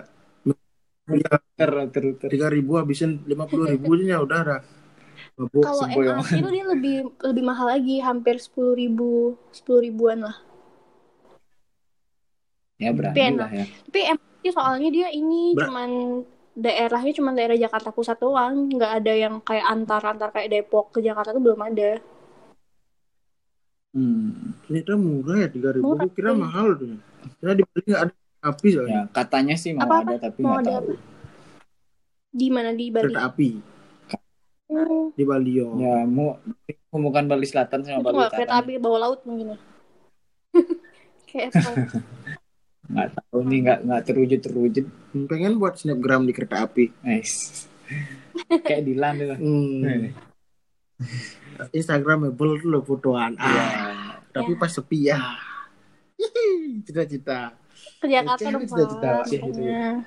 Speaker 2: tiga ribu habisin lima puluh ribu ya udah ada.
Speaker 3: Kalau. MRT itu dia lebih lebih mahal lagi hampir 10.000 10 ribuan lah
Speaker 1: ya berani
Speaker 3: Tapi
Speaker 1: lah ya
Speaker 3: tapi MRT soalnya dia ini
Speaker 2: Ber-
Speaker 3: cuman daerahnya cuma daerah Jakarta Pusat doang nggak ada yang kayak antar-antar kayak Depok ke Jakarta tuh belum ada
Speaker 1: hmm.
Speaker 2: Ternyata murah ya tiga ribu. Kira
Speaker 3: iya.
Speaker 2: mahal tuh. Saya di Bali nggak ada api soalnya.
Speaker 1: ya katanya sih mau
Speaker 3: Apa-apa?
Speaker 1: ada tapi
Speaker 3: Mau
Speaker 1: nggak
Speaker 3: ada
Speaker 1: tahu
Speaker 3: di mana di Bali
Speaker 2: Kereta api
Speaker 3: Hmm,
Speaker 2: di Bali oh.
Speaker 1: ya mau bukan Bali Selatan sama
Speaker 3: itu
Speaker 1: Bali Utara
Speaker 3: kereta api bawah laut mungkin ya kayak apa
Speaker 1: nggak tahu nih nggak nggak terwujud terwujud
Speaker 2: Hmm, Pengen buat snapgram di kereta api.
Speaker 1: nice kayak Dilan tuh
Speaker 2: Hmm. Instagramable tuh loh fotoan. Ah,
Speaker 1: ya
Speaker 2: tapi pas sepi ya. Cita-cita.
Speaker 3: Ke Jakarta
Speaker 2: Oke,
Speaker 3: dong Pak.
Speaker 2: gitu
Speaker 3: Makanya.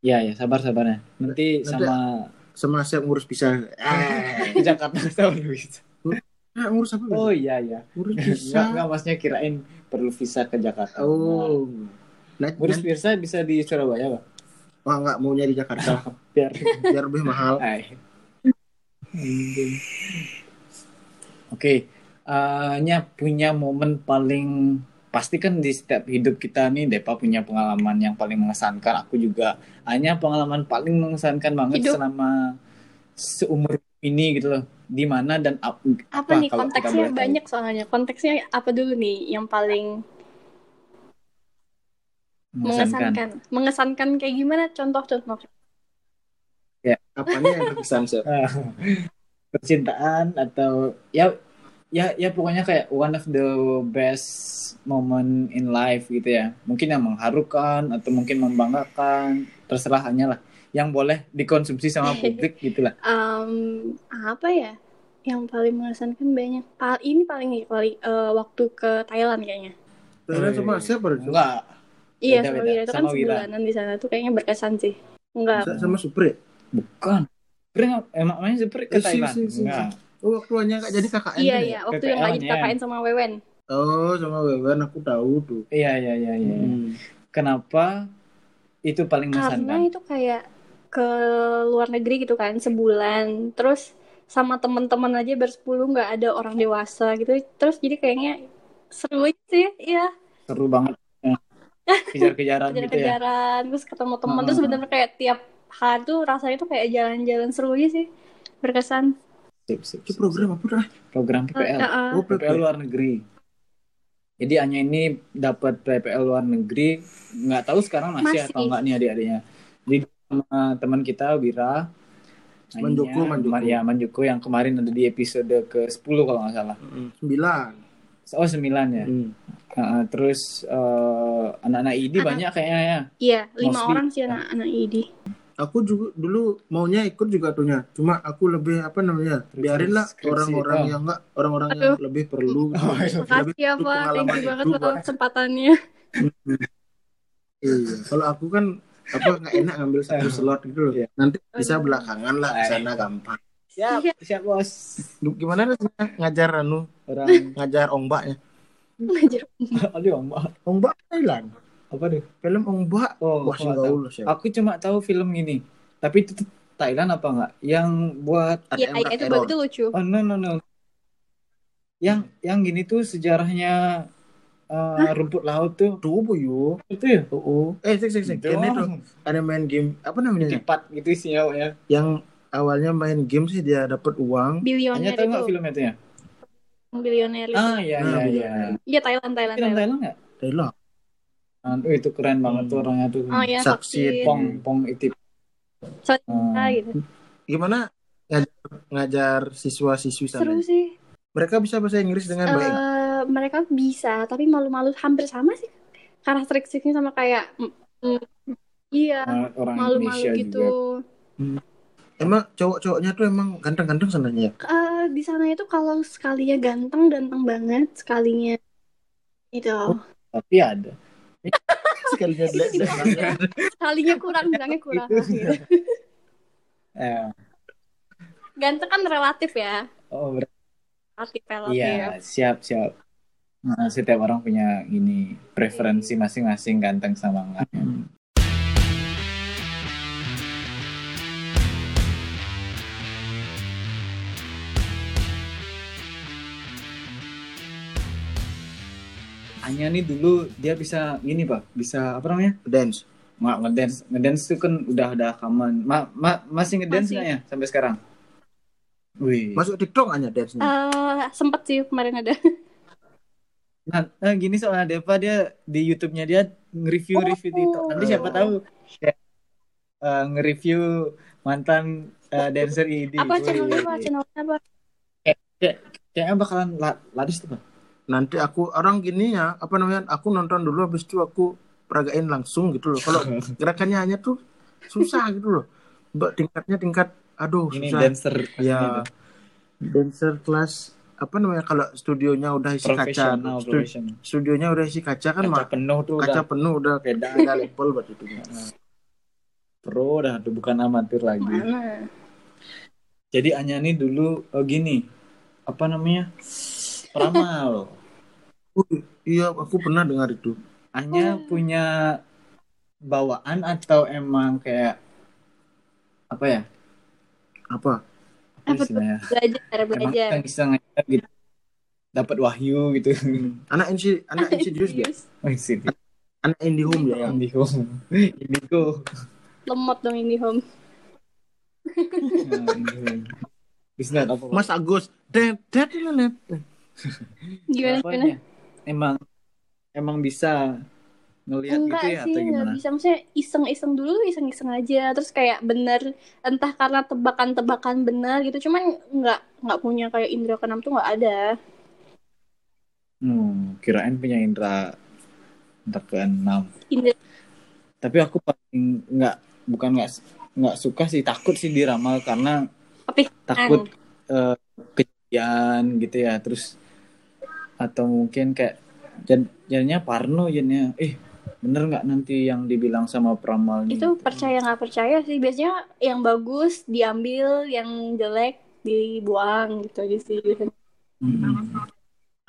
Speaker 1: ya ya sabar sabarnya nanti
Speaker 2: Nanti-
Speaker 1: sama
Speaker 2: Sama saya ngurus bisa. Eh,
Speaker 1: ke Jakarta sama Luis
Speaker 2: ah, ngurus apa?
Speaker 1: oh iya iya
Speaker 2: ngurus
Speaker 1: nggak
Speaker 2: bisa.
Speaker 1: nggak maksudnya kirain perlu visa ke Jakarta
Speaker 2: Oh. Nah,
Speaker 1: ngurus
Speaker 2: nah,
Speaker 1: visa bisa di Surabaya pak
Speaker 2: wah nggak maunya di Jakarta
Speaker 1: biar
Speaker 2: biar lebih mahal.
Speaker 1: Oke, eh, nya punya momen paling pasti kan di setiap hidup kita nih Depa punya pengalaman yang paling mengesankan. Aku juga hanya pengalaman paling mengesankan banget
Speaker 3: Hidup.
Speaker 1: selama seumur ini gitu loh. Di mana dan ap-
Speaker 3: apa nih
Speaker 1: kalau kita
Speaker 3: konteksnya
Speaker 1: boleh tahu?
Speaker 3: banyak soalnya konteksnya apa dulu nih yang paling
Speaker 1: mengesankan.
Speaker 3: mengesankan mengesankan kayak gimana contoh-contoh
Speaker 2: Apanya yang berkesan Sep?
Speaker 1: Percintaan atau ya ya ya pokoknya kayak one of the best moment in life gitu ya. Mungkin yang mengharukan atau mungkin membanggakan, terserah hanya lah. Yang boleh dikonsumsi sama publik gitulah.
Speaker 3: Em, apa ya yang paling mengesankan banyak Pal- ini paling paling eh, waktu ke Thailand kayaknya
Speaker 2: Thailand sama siapa? Sep?
Speaker 1: Enggak,
Speaker 3: iya
Speaker 1: Beda,
Speaker 3: sama. Wira itu kan
Speaker 1: Sama
Speaker 3: sebulanan di sana tuh kayaknya berkesan sih enggak
Speaker 2: Sa- Sama Supri.
Speaker 1: bukan. Supri nggak- emang main Supri ke
Speaker 2: Eh,
Speaker 1: Thailand?
Speaker 2: si, si, si.
Speaker 1: Enggak.
Speaker 2: Oh, waktu hanya nggak jadi KKN.
Speaker 3: iya
Speaker 2: tuh ya?
Speaker 3: iya waktu yang lagi
Speaker 1: PPL-nya.
Speaker 3: KKN sama Wewen
Speaker 2: Oh, sama Wewen aku tahu tuh.
Speaker 1: Iya iya iya iya.
Speaker 2: Hmm.
Speaker 1: Kenapa itu paling
Speaker 3: karena
Speaker 1: mengesankan?
Speaker 3: itu kayak ke luar negeri gitu kan sebulan terus sama teman-teman aja bersepuluh nggak ada orang dewasa gitu terus jadi kayaknya seru aja sih iya
Speaker 1: Seru banget. Kejar-kejaran gitu ya.
Speaker 3: kejar-kejaran terus ketemu teman terus
Speaker 1: Hmm.
Speaker 3: bener-bener kayak tiap hari tuh rasanya tuh kayak jalan-jalan seru aja sih berkesan
Speaker 1: Sip, sip,
Speaker 2: Itu
Speaker 1: sip,
Speaker 2: program apa dah?
Speaker 1: program PPL.
Speaker 3: Eh, eh,
Speaker 2: Oh,
Speaker 1: PPL luar negeri. Jadi hanya ini dapat PPL luar negeri, nggak tahu sekarang masih,
Speaker 3: Masih.
Speaker 1: atau nggak nih adik-adiknya. Jadi sama teman kita Wira,
Speaker 2: Manjoko, Manjoko.
Speaker 1: ya Manjoko yang kemarin ada di episode ke-10 kalau nggak salah.
Speaker 2: Sembilan.
Speaker 1: Oh 9 ya.
Speaker 2: Hmm.
Speaker 1: Uh, terus eh, anak-anak ID
Speaker 3: Anak-
Speaker 1: banyak kayaknya ya.
Speaker 3: iya lima
Speaker 1: Mostly.
Speaker 3: orang sih anak-anak ID
Speaker 2: Aku juga dulu maunya ikut juga tuhnya. Cuma aku lebih apa namanya?
Speaker 1: Terus
Speaker 2: Biarin lah
Speaker 1: skripsi.
Speaker 2: orang-orang yang enggak orang-orang yang lebih perlu. gitu.
Speaker 1: Oh, iya.
Speaker 2: Lebih
Speaker 3: ya
Speaker 2: perlu
Speaker 3: Pak thank
Speaker 2: pengalaman
Speaker 3: you banget
Speaker 2: Pak.
Speaker 3: kesempatannya
Speaker 2: Iya. Kalau aku kan apa nggak enak ngambil satu slot gitu loh.
Speaker 1: Iya.
Speaker 2: Nanti bisa belakangan lah di sana gampang.
Speaker 1: Siap,
Speaker 3: Iya.
Speaker 1: siap bos.
Speaker 2: Gimana rasanya ngajar anu
Speaker 1: Orang
Speaker 2: ngajar ongbaknya?
Speaker 3: Ngajar.
Speaker 1: aduh Mbak.
Speaker 2: Ongbak Thailand.
Speaker 1: Apa tuh?
Speaker 2: Film ongbak.
Speaker 1: Oh,
Speaker 2: Wah, sih
Speaker 1: tahu.
Speaker 2: gaul sih.
Speaker 1: Aku cuma tahu film ini. Tapi itu Thailand apa enggak? Yang buat
Speaker 3: Iya, itu itu lucu.
Speaker 1: oh no no no. Yang yang gini tuh sejarahnya eh, rumput laut tuh
Speaker 2: Tuh apa yo?
Speaker 1: itu ya.
Speaker 2: Oh, eh sik sik sik. Ini tuh ada main game apa namanya?
Speaker 1: Cepat gitu isinya ya.
Speaker 2: Yang awalnya main game sih dia dapat uang.
Speaker 1: Hanya
Speaker 3: Bilioner
Speaker 1: tahu
Speaker 3: itu.
Speaker 1: nggak filmnya tuh ya?
Speaker 3: Bilioner.
Speaker 1: Ah iya
Speaker 2: Nah,
Speaker 1: iya iya.
Speaker 3: Iya, Thailand, Thailand, Thailand.
Speaker 1: Thailand nggak?
Speaker 2: Thailand.
Speaker 1: Tuh, itu keren banget tuh orangnya tuh.
Speaker 3: Oh iya,
Speaker 2: Saksi.
Speaker 1: Pong Pong itu.
Speaker 3: Soalnya
Speaker 1: Ah.
Speaker 3: gitu.
Speaker 2: Gimana ngajar, ngajar siswa-siswi sana?
Speaker 3: Seru sih.
Speaker 2: Mereka bisa bahasa Inggris dengan baik. nggak?
Speaker 3: Eh, mereka bisa, tapi malu-malu hampir sama sih karakteristiknya sama kayak mm, mm, iya,
Speaker 1: orang
Speaker 3: malu-malu
Speaker 1: Indonesia
Speaker 3: gitu.
Speaker 1: juga.
Speaker 2: Emang cowok-cowoknya tuh emang ganteng-ganteng sananya ya?
Speaker 3: Eh, di sana itu kalau sekalinya ganteng, ganteng banget, sekalinya itu.
Speaker 1: Tapi ada.
Speaker 2: Sekalinya lihat
Speaker 3: Itu gimana? Sekalinya kurang, bilangnya kurang. gitu.
Speaker 1: Eh,
Speaker 3: Ganteng kan relatif ya.
Speaker 1: oh ber-
Speaker 3: Relatif, relatif.
Speaker 1: iya siap siap. Nah, setiap orang punya ini preferensi masing-masing ganteng sama enggak. Anya nih dulu dia bisa gini pak, bisa apa namanya?
Speaker 2: Dance.
Speaker 1: Nggak ngedance, ngedance itu kan udah ada rekaman. Ma, ma- masih ngedance nggak ya sampai sekarang? Wih.
Speaker 2: Masuk TikTok aja dance-nya.
Speaker 3: Eh, sempet sih kemarin ada.
Speaker 1: Nah, nah, gini soalnya Deva dia di YouTube-nya dia nge-review review TikTok. Nanti siapa tahu ya, eh, nge-review mantan eh, dancer ID.
Speaker 3: Apa channelnya apa? Channelnya apa?
Speaker 1: Kayaknya bakalan la- laris tuh, Pak.
Speaker 2: Nanti aku orang gini ya, apa namanya? Aku nonton dulu habis itu aku peragain langsung gitu loh. Kalau gerakannya hanya tuh susah gitu loh. Mbak tingkatnya tingkat aduh
Speaker 1: Ini
Speaker 2: susah.
Speaker 1: dancer
Speaker 2: ya dancer kelas apa namanya kalau studionya udah isi kaca
Speaker 1: profesional,
Speaker 2: stu-
Speaker 1: profesional.
Speaker 2: studionya udah isi kaca kan
Speaker 1: Kaca penuh tuh
Speaker 2: kaca
Speaker 1: udah
Speaker 2: penuh udah
Speaker 1: beda.
Speaker 2: beda level buat itu
Speaker 1: Pro dah tuh bukan amatir lagi.
Speaker 3: Mana?
Speaker 1: Jadi Anya nih dulu eh, gini. Apa namanya? Peramal.
Speaker 2: Oh, iya aku pernah dengar itu
Speaker 1: Anya punya bawaan atau emang kayak apa ya?
Speaker 2: apa
Speaker 3: Apa tuh? Belajar,
Speaker 1: Emang
Speaker 3: belajar.
Speaker 1: kan bisa ngajar gitu. Dapat wahyu gitu.
Speaker 2: anak insi anak insidious dia
Speaker 1: Oh, sih.
Speaker 2: anak indie home dia ya
Speaker 1: Indigo. Indigo.
Speaker 3: Lemot dong ini home.
Speaker 1: Nah, Indigo. Bisa apa?
Speaker 2: Mas Agus det det det
Speaker 3: Gimana, gimana?
Speaker 1: Emang emang bisa ngelihat
Speaker 3: Enggak
Speaker 1: gitu ya
Speaker 3: sih,
Speaker 1: atau gimana?
Speaker 3: bisa. Maksudnya iseng-iseng dulu, iseng-iseng aja. Terus kayak bener, entah karena tebakan-tebakan benar gitu. Cuman nggak nggak punya kayak indra keenam tuh nggak ada.
Speaker 1: Hmm, kirain punya indra indra keenam.
Speaker 3: Indra
Speaker 1: Tapi aku paling nggak bukan nggak nggak suka sih takut sih diramal karena
Speaker 3: tapi
Speaker 1: takut eh, kejadian gitu ya terus atau mungkin kayak jad- jadinya parno jadinya eh bener nggak nanti yang dibilang sama peramal nih
Speaker 3: itu percaya nggak percaya sih. Biasanya yang bagus diambil, yang jelek dibuang gitu aja sih.
Speaker 1: Hmm.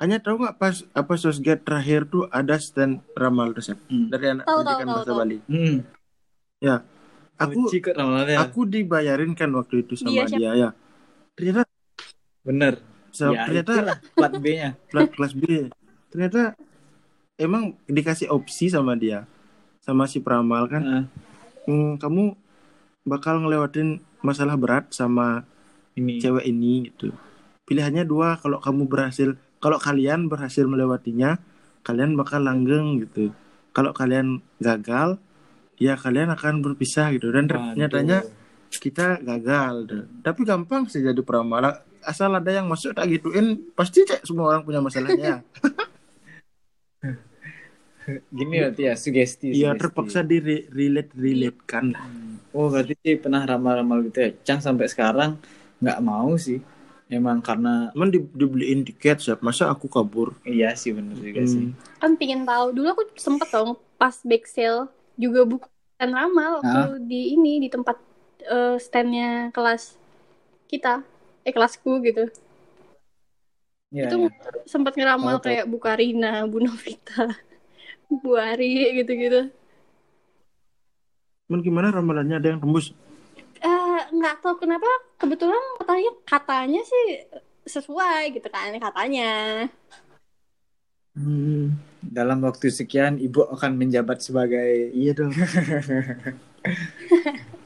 Speaker 2: hanya tahu nggak pas apa sosget terakhir tuh ada stand ramal resep
Speaker 1: Hmm.
Speaker 2: dari anak
Speaker 3: tahu,
Speaker 2: pendidikan
Speaker 3: tahu,
Speaker 2: bahasa. Bali
Speaker 1: Hmm.
Speaker 2: aku
Speaker 1: Benci kok ramalnya.
Speaker 2: aku dibayarin kan waktu itu sama
Speaker 3: Iya, siapa?
Speaker 2: dia ya ternyata
Speaker 1: bener
Speaker 2: so-
Speaker 1: ya
Speaker 2: ternyata
Speaker 1: plat B-nya.
Speaker 2: Plat kelas B. Ternyata emang dikasih opsi sama dia sama si peramal kan?
Speaker 1: Heeh.
Speaker 2: "Hmm, kamu bakal ngelewatin masalah berat sama
Speaker 1: ini.
Speaker 2: cewek ini gitu. Pilihannya dua kalau kamu berhasil kalau kalian berhasil melewatinya kalian bakal langgeng gitu. Kalau kalian gagal ya kalian akan berpisah gitu. Dan nyatanya kita gagal tuh. tapi gampang sih jadi peramal asal ada yang masuk tak gituin pasti cek semua orang punya masalahnya.
Speaker 1: Gini berarti ya sugesti
Speaker 2: Iya
Speaker 1: sugesti.
Speaker 2: terpaksa di relate relate kan
Speaker 1: oh berarti sih pernah ramal-ramal gitu ya? Cang sampai sekarang nggak mau sih. Emang karena
Speaker 2: cuman di, dibeliin tiket siap masa aku kabur?
Speaker 1: Iya sih bener juga sih.
Speaker 2: Hmm.
Speaker 3: Kan pingin tahu. Dulu aku sempet dong pas back sale juga bukan ramal waktu di ini di tempat eh, standnya kelas kita, eh kelasku gitu.
Speaker 1: Iya,
Speaker 3: itu
Speaker 1: iya.
Speaker 3: sempat ngeramal
Speaker 1: tahu.
Speaker 3: kayak Bu Karina, Bu Novita, Bu Ari gitu-gitu.
Speaker 2: cuman gimana ramalannya ada yang tembus
Speaker 3: Eh nggak tahu kenapa kebetulan katanya katanya sih sesuai gitu kan katanya
Speaker 2: Hmm,
Speaker 1: Dalam waktu sekian ibu akan menjabat sebagai
Speaker 2: iya dong.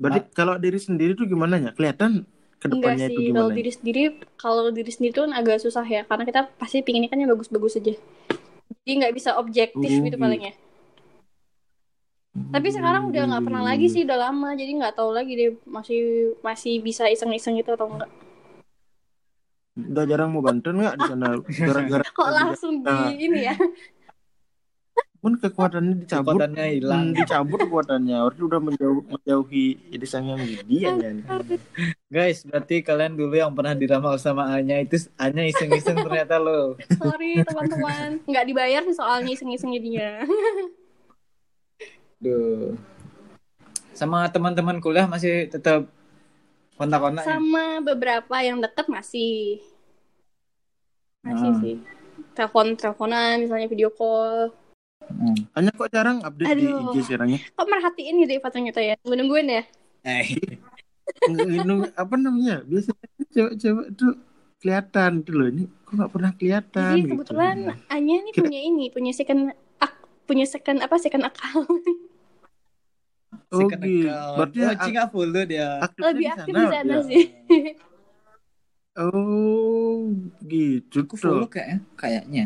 Speaker 2: Berarti kalau diri sendiri tuh gimana ya? Kelihatan ke
Speaker 3: enggak
Speaker 2: depannya itu
Speaker 3: sih kalau
Speaker 2: gimana? ya?
Speaker 3: diri sendiri kalau diri sendiri tuh kan agak susah ya karena kita pasti pinginnya kan yang bagus-bagus aja jadi nggak bisa objektif
Speaker 2: Oh,
Speaker 3: gitu palingnya tapi sekarang udah nggak pernah lagi sih udah lama jadi nggak tahu lagi deh masih masih bisa iseng-iseng gitu atau enggak
Speaker 2: Udah jarang mau bantuan nggak di sana? Gara-gara
Speaker 3: kok langsung di
Speaker 2: Nah.
Speaker 3: ini ya
Speaker 2: pun kekuatannya dicabut,
Speaker 1: kekuatannya hilang.
Speaker 2: Hmm, dicabut kekuatannya. Ortu udah menjauh, menjauhi jadi sang yang dia ya.
Speaker 1: Guys, berarti kalian dulu yang pernah diramal sama Anya itu Anya iseng-iseng ternyata lo.
Speaker 3: sorry teman-teman nggak dibayar sih soalnya iseng-iseng jadinya
Speaker 1: Duh. Sama teman-teman kuliah masih tetap kontak-kontak ya?
Speaker 3: sama beberapa yang deket masih masih
Speaker 1: Ah.
Speaker 3: sih telepon teleponan misalnya video call
Speaker 1: Hmm.
Speaker 2: Hanya kok jarang update di
Speaker 3: Aduh.
Speaker 2: IG sekarangnya.
Speaker 3: kok merhatiin gitu ya fotonya tuh ya nunggu nungguin ya
Speaker 1: Eh,
Speaker 2: Nggak- apa namanya? Biasanya kan cewek-cewek tuh kelihatan gitu loh. Ini kok nggak pernah kelihatan
Speaker 3: jadi
Speaker 2: gitu.
Speaker 3: kebetulan Anya nih
Speaker 2: Kira-
Speaker 3: punya ini punya second ak- punya second apa second account
Speaker 2: Oh,
Speaker 1: second
Speaker 2: gitu.
Speaker 1: account.
Speaker 2: Berarti
Speaker 1: oh,
Speaker 2: ak-
Speaker 1: Cing follow dia.
Speaker 2: aktifnya
Speaker 3: lebih
Speaker 2: di
Speaker 3: aktif
Speaker 2: sana
Speaker 3: di sana
Speaker 2: dia.
Speaker 3: sih
Speaker 2: Oh, gitu
Speaker 1: Aku follow
Speaker 2: tuh.
Speaker 1: kayaknya, kayaknya.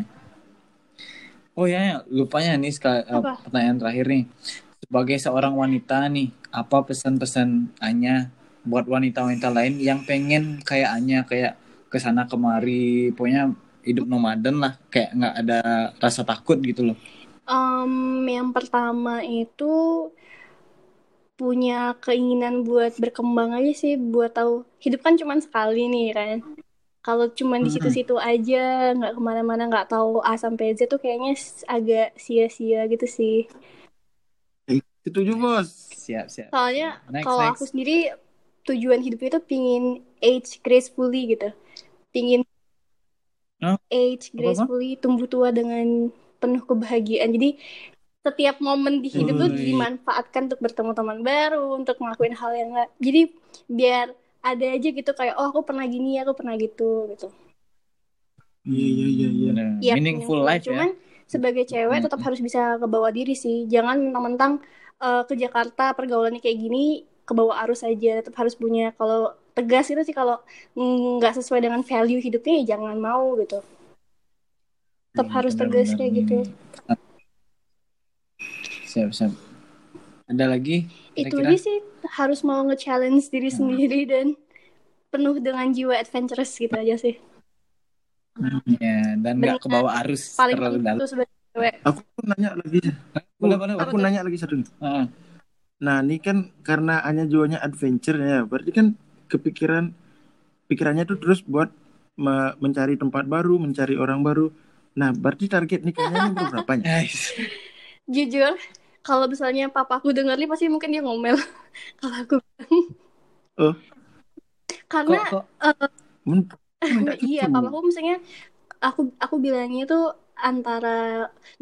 Speaker 1: Oh ya, ya, lupanya nih sekali,
Speaker 3: Apa?
Speaker 1: pertanyaan terakhir nih. Sebagai seorang wanita nih, apa pesan-pesan Anya buat wanita-wanita lain yang pengen kayak Anya kayak ke sana kemari, pokoknya hidup nomaden lah, kayak nggak ada rasa takut gitu loh.
Speaker 3: Em, yang pertama itu punya keinginan buat berkembang aja sih buat tahu hidup kan cuma sekali nih kan kalau cuma di situ-situ aja nggak ke mana-mana nggak tahu A sampai Z tuh kayaknya agak sia-sia gitu sih
Speaker 2: Setuju bos.
Speaker 1: Siap, siap.
Speaker 3: soalnya kalau aku sendiri tujuan hidup itu pingin age gracefully gitu pingin
Speaker 1: Hah?
Speaker 3: age gracefully tumbuh tua dengan penuh kebahagiaan jadi setiap momen di hidup tuh
Speaker 1: Wih.
Speaker 3: dimanfaatkan untuk bertemu teman baru untuk ngelakuin hal yang nggak jadi biar ada aja gitu kayak oh aku pernah gini aku pernah gitu gitu
Speaker 2: Iya iya iya iya.
Speaker 3: Iya,
Speaker 1: Meaningful life
Speaker 3: Cuman sebagai cewek tetap harus bisa kebawa diri sih. Jangan mentang-mentang eh, ke Jakarta pergaulannya kayak gini kebawa arus aja. Tetap harus punya kalau tegas itu sih kalau mm, nggak sesuai dengan value hidupnya ya jangan mau gitu. Tetap
Speaker 1: Hmm,
Speaker 3: harus
Speaker 1: bener,
Speaker 3: tegas
Speaker 1: bener.
Speaker 3: kayak gitu.
Speaker 1: Siap, siap. Ada lagi?
Speaker 3: Itu aja sih harus mau nge-challenge diri
Speaker 1: Hmm.
Speaker 3: sendiri dan penuh dengan jiwa adventurous gitu aja sih.
Speaker 1: Ya, dan nggak ke bawah arus
Speaker 3: Paling
Speaker 1: terlalu dalam.
Speaker 3: itu sebagai cewek.
Speaker 2: Aku nanya lagi.
Speaker 1: Boleh,
Speaker 2: Aku
Speaker 1: boleh.
Speaker 2: nanya lagi satu. nih.
Speaker 1: Ah,
Speaker 2: Nah, ini kan karena hanya jiwanya adventure ya, berarti kan kepikiran pikirannya tuh terus buat me- mencari tempat baru, mencari orang baru. Nah, berarti target nikahnya berapa?
Speaker 1: Guys,
Speaker 3: Jujur, kalau misalnya papaku denger nih pasti mungkin dia ngomel kalau aku bilang.
Speaker 2: Oh.
Speaker 3: Karena
Speaker 1: kok, kok
Speaker 2: Men- minta
Speaker 3: iya,
Speaker 2: cucu.
Speaker 3: papaku misalnya aku aku bilangnya tuh antara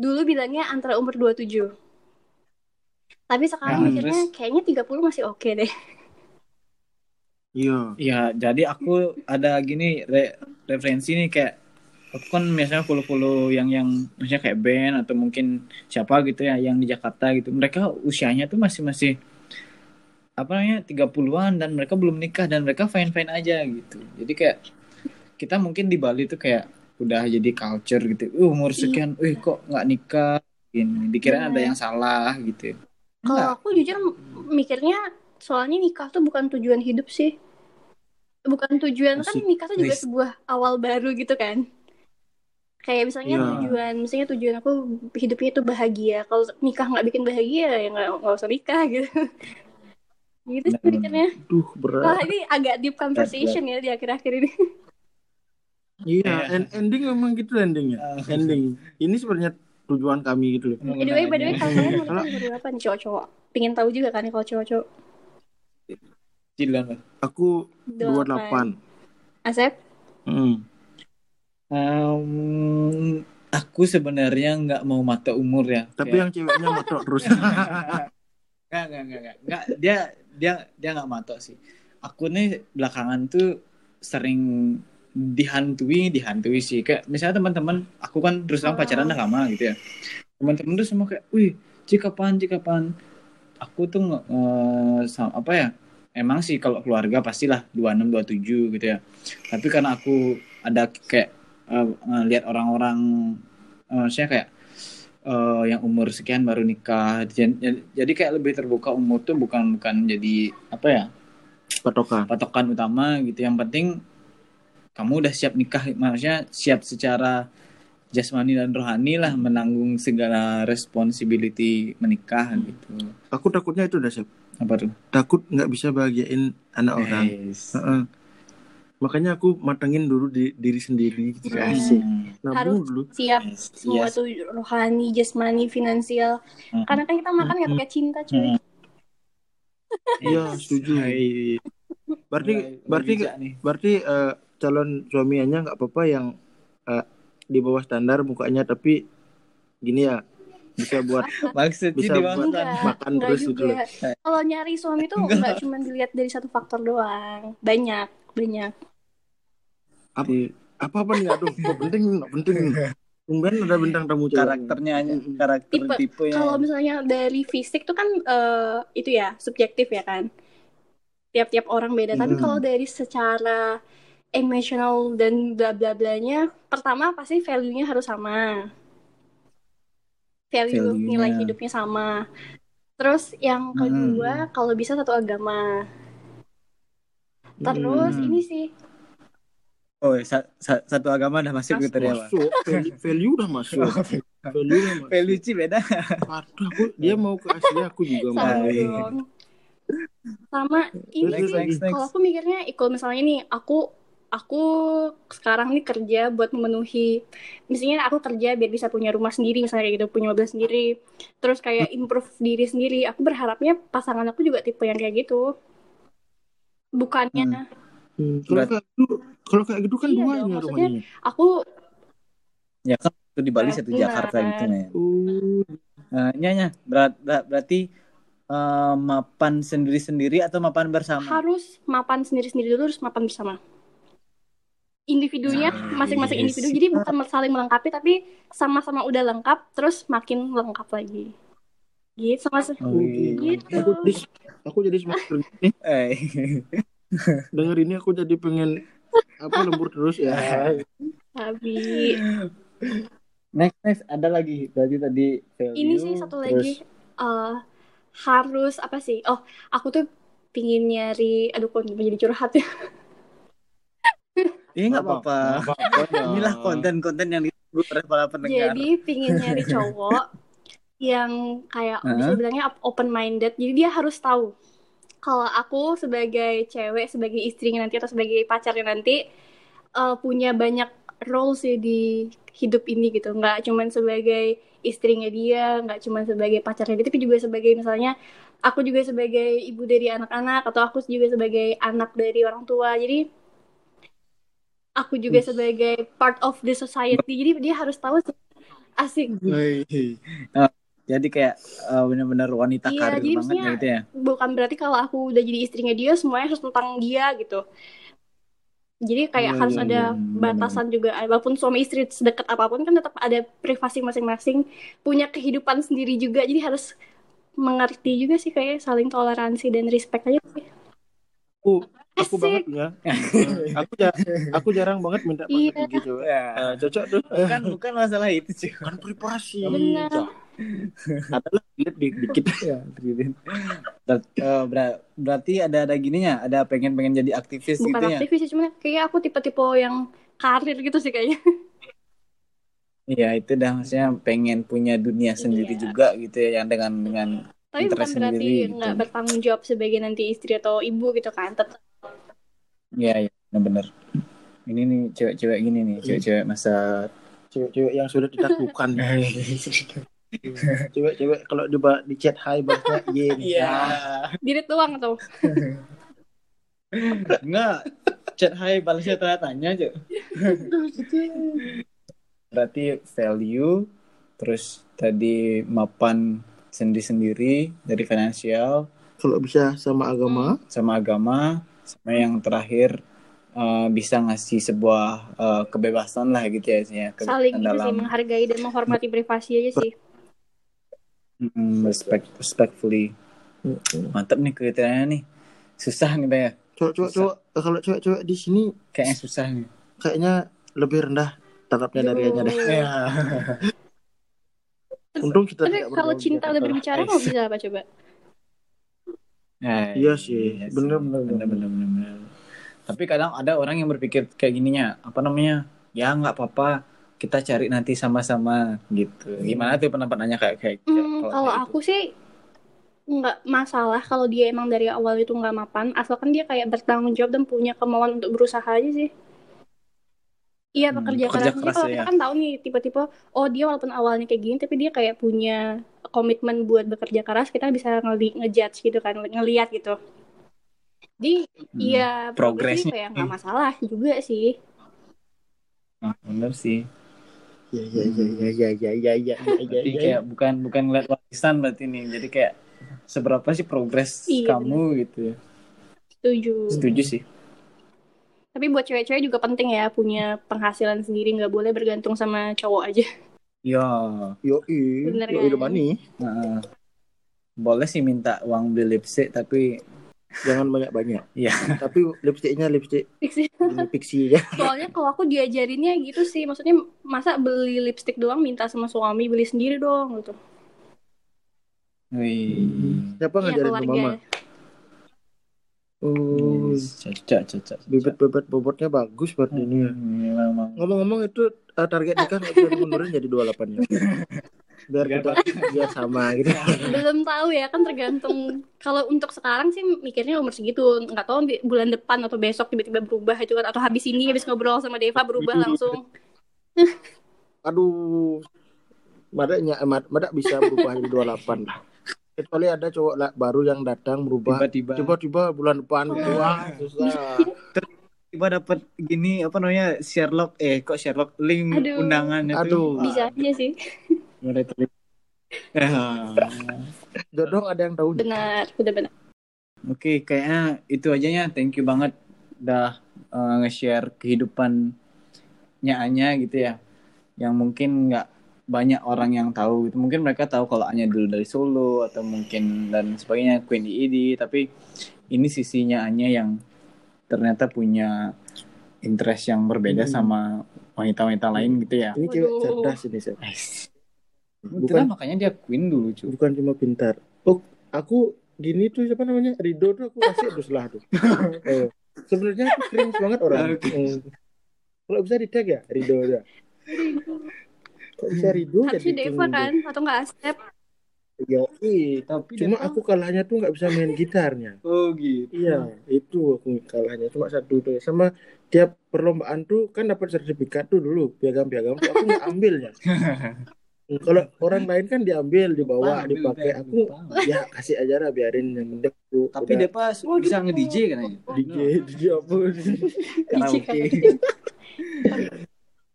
Speaker 3: dulu bilangnya antara umur 27. Tapi sekarang
Speaker 1: Nah,
Speaker 3: mikirnya
Speaker 1: terus?
Speaker 3: kayaknya 30 masih oke deh.
Speaker 2: Iya.
Speaker 1: Ya, jadi aku ada gini re- referensi nih kayak aku kan biasanya follow-follow yang yang maksudnya kayak band atau mungkin siapa gitu ya yang di Jakarta gitu. Mereka usianya tuh masih masih apa namanya 30-an dan mereka belum nikah dan mereka fine-fine aja gitu. Jadi kayak kita mungkin di Bali tuh kayak udah jadi culture gitu. Uh, umur sekian, uh kok nggak nikah? Gini. Dikira ada
Speaker 3: Bener.
Speaker 1: yang salah gitu.
Speaker 3: Kalau aku jujur mikirnya soalnya nikah tuh bukan tujuan hidup sih. Bukan tujuan kan
Speaker 2: Asik.
Speaker 3: nikah tuh juga sebuah awal baru gitu kan. Kayak misalnya
Speaker 2: Iya.
Speaker 3: tujuan, misalnya tujuan aku hidupnya tuh bahagia. Kalau nikah nggak bikin bahagia ya nggak nggak usah nikah gitu. gitu sih
Speaker 1: Bener.
Speaker 3: mikirnya.
Speaker 2: Duh,
Speaker 3: Wah
Speaker 2: berat.
Speaker 3: ini agak deep conversation ya di akhir-akhir ini.
Speaker 2: Iya, en- ending memang gitu endingnya.
Speaker 1: Ah.
Speaker 2: Ending. Ini sebenarnya tujuan kami gitu loh.
Speaker 3: By the way, by the way, kalau kalian mau nikah berapa nih cowok-cowok? Pengen tahu juga kan kalau cowok-cowok.
Speaker 1: Cilan lah.
Speaker 2: Aku
Speaker 3: Delapan.
Speaker 2: 28.
Speaker 3: Asep?
Speaker 2: Hmm.
Speaker 1: Um, aku sebenarnya nggak mau mata umur ya.
Speaker 2: Tapi
Speaker 1: Kayak-
Speaker 2: yang ceweknya motok terus.
Speaker 1: Enggak, enggak, enggak, enggak. Enggak, dia dia dia enggak matok sih. Aku nih belakangan tuh sering dihantui, dihantui sih. Kayak misalnya teman-teman, aku kan terus terang
Speaker 3: Oh.
Speaker 1: pacaran udah lama gitu ya. Teman-teman tuh semua kayak, "Wih, Ci kapan, Ci kapan?" Aku tuh nge- eh, sam- apa ya? Emang sih kalau keluarga pastilah 26 27 gitu ya. Tapi karena aku ada kayak eh, ngeliat orang-orang maksudnya kayak eh, yang umur sekian baru nikah. Jadi, jadi kayak lebih terbuka umur tuh bukan bukan jadi apa ya
Speaker 2: patokan.
Speaker 1: patokan utama gitu. Yang penting kamu udah siap nikah maksudnya siap secara jasmani dan rohani lah menanggung segala responsibility menikah gitu.
Speaker 2: Aku takutnya itu udah siap
Speaker 1: apa tuh?
Speaker 2: Takut nggak bisa bahagiain anak orang.
Speaker 1: Yes.
Speaker 2: Heeh. Makanya aku matangin dulu di diri sendiri gitu
Speaker 3: Hmm.
Speaker 2: asik
Speaker 1: Hmm.
Speaker 2: nabung
Speaker 3: Harus
Speaker 2: dulu
Speaker 3: siap
Speaker 1: Yes.
Speaker 3: semua
Speaker 1: Yes.
Speaker 3: tuh rohani, jasmani, finansial.
Speaker 1: Hmm.
Speaker 3: Karena kan kita makan nggak pakai cinta, cuy.
Speaker 1: Hmm.
Speaker 2: Iya, setuju.
Speaker 1: Hai.
Speaker 2: berarti
Speaker 1: mulai
Speaker 2: berarti
Speaker 1: nih.
Speaker 2: berarti eh, calon suaminya nggak apa-apa yang eh, di bawah standar mukanya tapi gini ya bisa buat
Speaker 1: maksudnya
Speaker 2: bisa
Speaker 1: di
Speaker 2: buat
Speaker 3: Enggak,
Speaker 2: makan
Speaker 3: enggak
Speaker 2: terus gitu loh.
Speaker 3: Kalau nyari suami tuh nggak cuma dilihat dari satu faktor doang. Banyak, banyak.
Speaker 2: Apa apa nih aduh kok penting nggak penting Tumben ada bintang tamu cewek.
Speaker 1: karakternya aja karakter
Speaker 3: Tipe-
Speaker 1: tipe ya
Speaker 3: Kalau misalnya dari fisik tuh kan eh, itu ya subjektif ya kan. Tiap-tiap orang beda. Tapi
Speaker 2: Hmm.
Speaker 3: kalau dari secara emotional dan bla bla blanya, pertama pasti value-nya harus sama. Value
Speaker 1: Value-nya.
Speaker 3: nilai hidupnya sama. Terus yang kedua, kalau bisa satu agama. Terus
Speaker 2: Hmm.
Speaker 3: ini sih
Speaker 1: oh sa- sa- satu agama udah masuk gitu ya
Speaker 2: masuk. Value, value udah masuk. Value udah masuk.
Speaker 1: Value Ci beda.
Speaker 2: Aduh, aku dia mau ke Asia aku juga mau.
Speaker 3: Sama ini
Speaker 2: Next,
Speaker 3: sih,
Speaker 1: next, next.
Speaker 3: kalau aku mikirnya, kalau misalnya nih aku aku sekarang nih kerja buat memenuhi, misalnya aku kerja biar bisa punya rumah sendiri, misalnya kayak gitu, punya mobil sendiri, terus kayak improve diri sendiri. Aku berharapnya pasangan aku juga tipe yang kayak gitu. Bukannya
Speaker 2: Hmm, kalau kayak gitu kalau kayak gitu kan
Speaker 3: Iya
Speaker 2: duanya
Speaker 3: dong, maksudnya-
Speaker 2: rumahnya
Speaker 3: aku
Speaker 1: ya kan itu di Bali satu. Jakarta gitu ya
Speaker 2: oh
Speaker 1: Nah, nya berat, berat- berarti eh, mapan sendiri-sendiri atau mapan bersama
Speaker 3: harus mapan sendiri-sendiri dulu, harus mapan bersama. Individunya
Speaker 1: Nah,
Speaker 3: masing-masing
Speaker 1: yes.
Speaker 3: individu, jadi bukan saling melengkapi, tapi sama-sama udah lengkap, terus makin lengkap lagi. Gitu, sama
Speaker 1: Oh, iya.
Speaker 3: gitu.
Speaker 2: aku jadi aku jadi semakin eh, denger ini aku jadi pengen apa lembur terus ya
Speaker 3: Tapi
Speaker 1: next next ada lagi berarti tadi value,
Speaker 3: ini sih satu
Speaker 1: terus-
Speaker 3: lagi eh, harus apa sih? Oh, aku tuh pingin nyari, aduh kok jadi curhat ya.
Speaker 1: Iya nggak apa-apa. Inilah konten-konten yang ditunggu oleh para pendengar.
Speaker 3: Jadi pingin nyari cowok yang kayak bisa bilangnya open minded. Jadi dia harus tahu kalau aku sebagai cewek, sebagai istrinya nanti atau sebagai pacarnya nanti eh, punya banyak role sih di hidup ini gitu. Nggak cuman sebagai istrinya dia, nggak cuman sebagai pacarnya dia, tapi juga sebagai misalnya aku juga sebagai ibu dari anak-anak atau aku juga sebagai anak dari orang tua. Jadi aku juga sebagai part of the society. Jadi dia harus tahu sih asik
Speaker 1: Wih. Oh, jadi kayak eh, benar-benar wanita
Speaker 3: Iya,
Speaker 1: karir
Speaker 3: jadi
Speaker 1: banget
Speaker 3: maksudnya-
Speaker 1: gitu ya.
Speaker 3: bukan berarti kalau aku udah jadi istrinya dia semuanya harus tentang dia gitu jadi kayak
Speaker 2: Iya,
Speaker 3: harus
Speaker 2: iya,
Speaker 3: ada
Speaker 1: iya.
Speaker 3: batasan juga walaupun suami istri sedekat apa pun kan tetap ada privasi masing-masing punya kehidupan sendiri juga jadi harus mengerti juga sih kayak saling toleransi dan respect aja sih
Speaker 2: aku aku
Speaker 3: Asik.
Speaker 2: banget ya aku ja- aku jarang banget minta
Speaker 3: Iya.
Speaker 2: cewek
Speaker 1: Ya.
Speaker 2: Eh, cocok tuh
Speaker 1: Bukan bukan masalah itu sih.
Speaker 2: kan privasi
Speaker 3: Benar.
Speaker 2: Adalah lihat di- dikit
Speaker 1: Ya, gitu. Ber- eh, ber- berarti ada ada gininya, ada pengen-pengen jadi aktivis
Speaker 3: bukan
Speaker 1: gitu ya.
Speaker 3: aktivis sih cuman kayak aku tipe-tipe yang karir gitu sih kayaknya
Speaker 1: Iya, itu dah maksudnya pengen punya dunia sendiri
Speaker 3: Iya.
Speaker 1: juga gitu ya yang dengan dengan
Speaker 3: tapi bukan berarti
Speaker 1: sendiri gitu.
Speaker 3: nggak bertanggung jawab sebagai nanti istri atau ibu gitu kan tetap
Speaker 1: Iya, iya, benar. Ini nih cewek-cewek gini nih, cewek-cewek masa
Speaker 2: cewek-cewek yang sudah ditaklukkan cewek-cewek kalau di di chat hai balasnya iya
Speaker 3: diri tuang tuh
Speaker 1: Enggak. Chat hai balasnya tanya tanya aja. Berarti value terus tadi mapan sendiri-sendiri dari finansial
Speaker 2: Kalau bisa sama agama,
Speaker 1: sama agama sama yang terakhir eh, bisa ngasih sebuah eh, kebebasan lah gitu ya Sia.
Speaker 3: saling gitu sih
Speaker 1: dalam
Speaker 3: menghargai dan menghormati privasi aja sih
Speaker 1: Mm, respect respectfully.
Speaker 2: Mm-mm.
Speaker 1: mantap nih kriterianya nih. Susah nih ya?
Speaker 2: Cowok-cowok cowok, kalau cewek-cewek di sini
Speaker 1: kayaknya susah nih.
Speaker 2: kayaknya lebih rendah tarafnya dari Anya deh.
Speaker 3: Aduh.
Speaker 1: ya
Speaker 2: Untung kita
Speaker 3: Tapi
Speaker 2: tidak
Speaker 3: kalau cinta udah berbicara mau bisa apa coba?
Speaker 1: Nah,
Speaker 2: Iya sih, bener, bener,
Speaker 1: bener, bener, bener, bener. Tapi kadang ada orang yang berpikir kayak gininya, apa namanya? Ya nggak apa-apa, kita cari nanti sama-sama gitu. Gimana tuh pendapat Nanya kayak kayak
Speaker 3: Hmm, kalau
Speaker 1: kayak
Speaker 3: aku sih nggak masalah kalau dia emang dari awal itu nggak mapan asalkan dia kayak bertanggung jawab dan punya kemauan untuk berusaha aja sih. Iya
Speaker 1: Hmm,
Speaker 3: pekerja
Speaker 1: pekerja
Speaker 3: keras.
Speaker 1: Keras
Speaker 3: kalau
Speaker 1: ya.
Speaker 3: kita kan tahu nih tipe-tipe oh dia walaupun awalnya kayak gini tapi dia kayak punya komitmen buat bekerja keras kita bisa ngeli ngejudge gitu kan ngelihat gitu. Jadi
Speaker 1: Hmm,
Speaker 3: iya progresnya
Speaker 1: progresnya
Speaker 3: kayak nggak masalah juga sih.
Speaker 1: Ah, bener sih.
Speaker 2: Iya iya iya iya iya iya iya. Jadi
Speaker 1: kayak bukan bukan ngeliat warisan berarti nih. Jadi kayak seberapa sih progres
Speaker 3: iya,
Speaker 1: kamu bener. gitu ya.
Speaker 3: Setuju.
Speaker 1: Setuju sih.
Speaker 3: Tapi buat cewek-cewek juga penting ya punya penghasilan sendiri nggak boleh bergantung sama cowok aja.
Speaker 1: Ya,
Speaker 2: yo i, yo i
Speaker 1: nah, boleh sih minta uang beli lipstick tapi
Speaker 2: Jangan banyak-banyak.
Speaker 1: Iya.
Speaker 2: Tapi lipstiknya lipstik ini pixie ya.
Speaker 3: Soalnya kalau aku diajarinnya gitu sih, maksudnya masa beli lipstick doang minta sama suami beli sendiri dong gitu.
Speaker 1: wih.
Speaker 2: Siapa
Speaker 3: Iya
Speaker 2: ngajarin tuh mama? Oh,
Speaker 1: Cocok, cocok.
Speaker 2: bibit-bibit bobotnya bagus buat ini ya.
Speaker 1: Hmm, memang.
Speaker 2: Ngomong-ngomong itu eh, target nikah dimundurin jadi 28 ya. Biar kita biar sama gitu.
Speaker 3: Belum tahu ya kan tergantung. Kalau untuk sekarang sih mikirnya umur segitu, nggak tahu bulan depan atau besok tiba-tiba berubah itu kan atau habis ini habis ngobrol sama Deva berubah langsung.
Speaker 2: Aduh. Madaknya mad- madak bisa berubah jadi 28 lah. Kecuali ada cowok la- baru yang datang berubah
Speaker 1: Tiba-tiba
Speaker 2: tiba-tiba bulan depan gitu wah susah.
Speaker 1: tiba dapat gini apa namanya Sherlock eh kok Sherlock link
Speaker 3: Aduh.
Speaker 1: undangannya
Speaker 2: Aduh.
Speaker 1: tuh.
Speaker 3: Bisa aja sih.
Speaker 1: Mulai terlihat. Ah.
Speaker 2: Jodoh ada yang tahu.
Speaker 3: Benar, udah benar.
Speaker 1: Oke, kayaknya itu aja ya. Thank you banget udah eh, nge-share kehidupannya Anya gitu ya. Yang mungkin nggak banyak orang yang tahu gitu. Mungkin mereka tahu kalau Anya dulu dari Solo atau mungkin dan sebagainya Queen ED, tapi ini sisinya Anya yang ternyata punya interest yang berbeda
Speaker 2: Hmm.
Speaker 1: sama wanita-wanita lain gitu ya.
Speaker 2: Ini cewek cerdas ini.
Speaker 1: Bukan
Speaker 2: Bukan
Speaker 1: makanya dia Queen dulu, cuy.
Speaker 2: bukan cuma pintar. Oh, aku gini tuh siapa namanya? Rido tuh aku kasih terus lah tuh. Eh, sebenarnya aku cringe banget orang. Eh, Kalau bisa di tag ya Rido ya. Kok bisa Rido
Speaker 3: Harusnya Deva kan atau nggak Asep?
Speaker 2: Yo,
Speaker 1: Tapi
Speaker 2: cuma aku kalahnya tuh nggak bisa main gitarnya.
Speaker 1: oh gitu.
Speaker 2: Iya, itu aku kalahnya cuma satu tuh. Sama tiap perlombaan tuh kan dapat sertifikat tuh dulu piagam-piagam tuh aku nggak ambilnya. Kalau orang lain kan diambil, dibawa, dipakai. Aku ya kasih aja lah biarin yang penting tuh.
Speaker 1: Tapi
Speaker 2: udah.
Speaker 1: dia pas bisa nge-DJ katanya.
Speaker 2: DJ, DJ apa?
Speaker 1: Karaoke.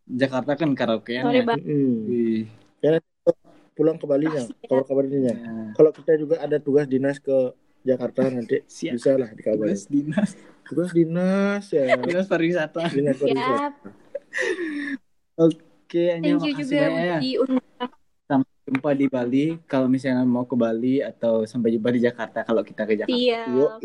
Speaker 1: Jakarta kan karaokean
Speaker 3: Sorry,
Speaker 1: ya.
Speaker 3: Bang.
Speaker 2: Mm.
Speaker 1: Wih.
Speaker 2: Pulang ke Balinya,
Speaker 3: Asik ya.
Speaker 2: kabar kabarnya.
Speaker 1: Ya.
Speaker 2: Kalau kita juga ada tugas dinas ke Jakarta nanti
Speaker 1: Siap.
Speaker 2: bisa lah dikabarin.
Speaker 1: Tugas dinas.
Speaker 2: Tugas dinas ya.
Speaker 1: Dinas pariwisata.
Speaker 2: Dinas pariwisata.
Speaker 3: Siap.
Speaker 1: Oke, Anya
Speaker 3: Thank you juga
Speaker 1: banyak ya.
Speaker 3: diundang.
Speaker 1: Sampai jumpa di Bali. Kalau misalnya mau ke Bali atau sampai jumpa di Jakarta kalau kita ke Jakarta.
Speaker 2: Yo,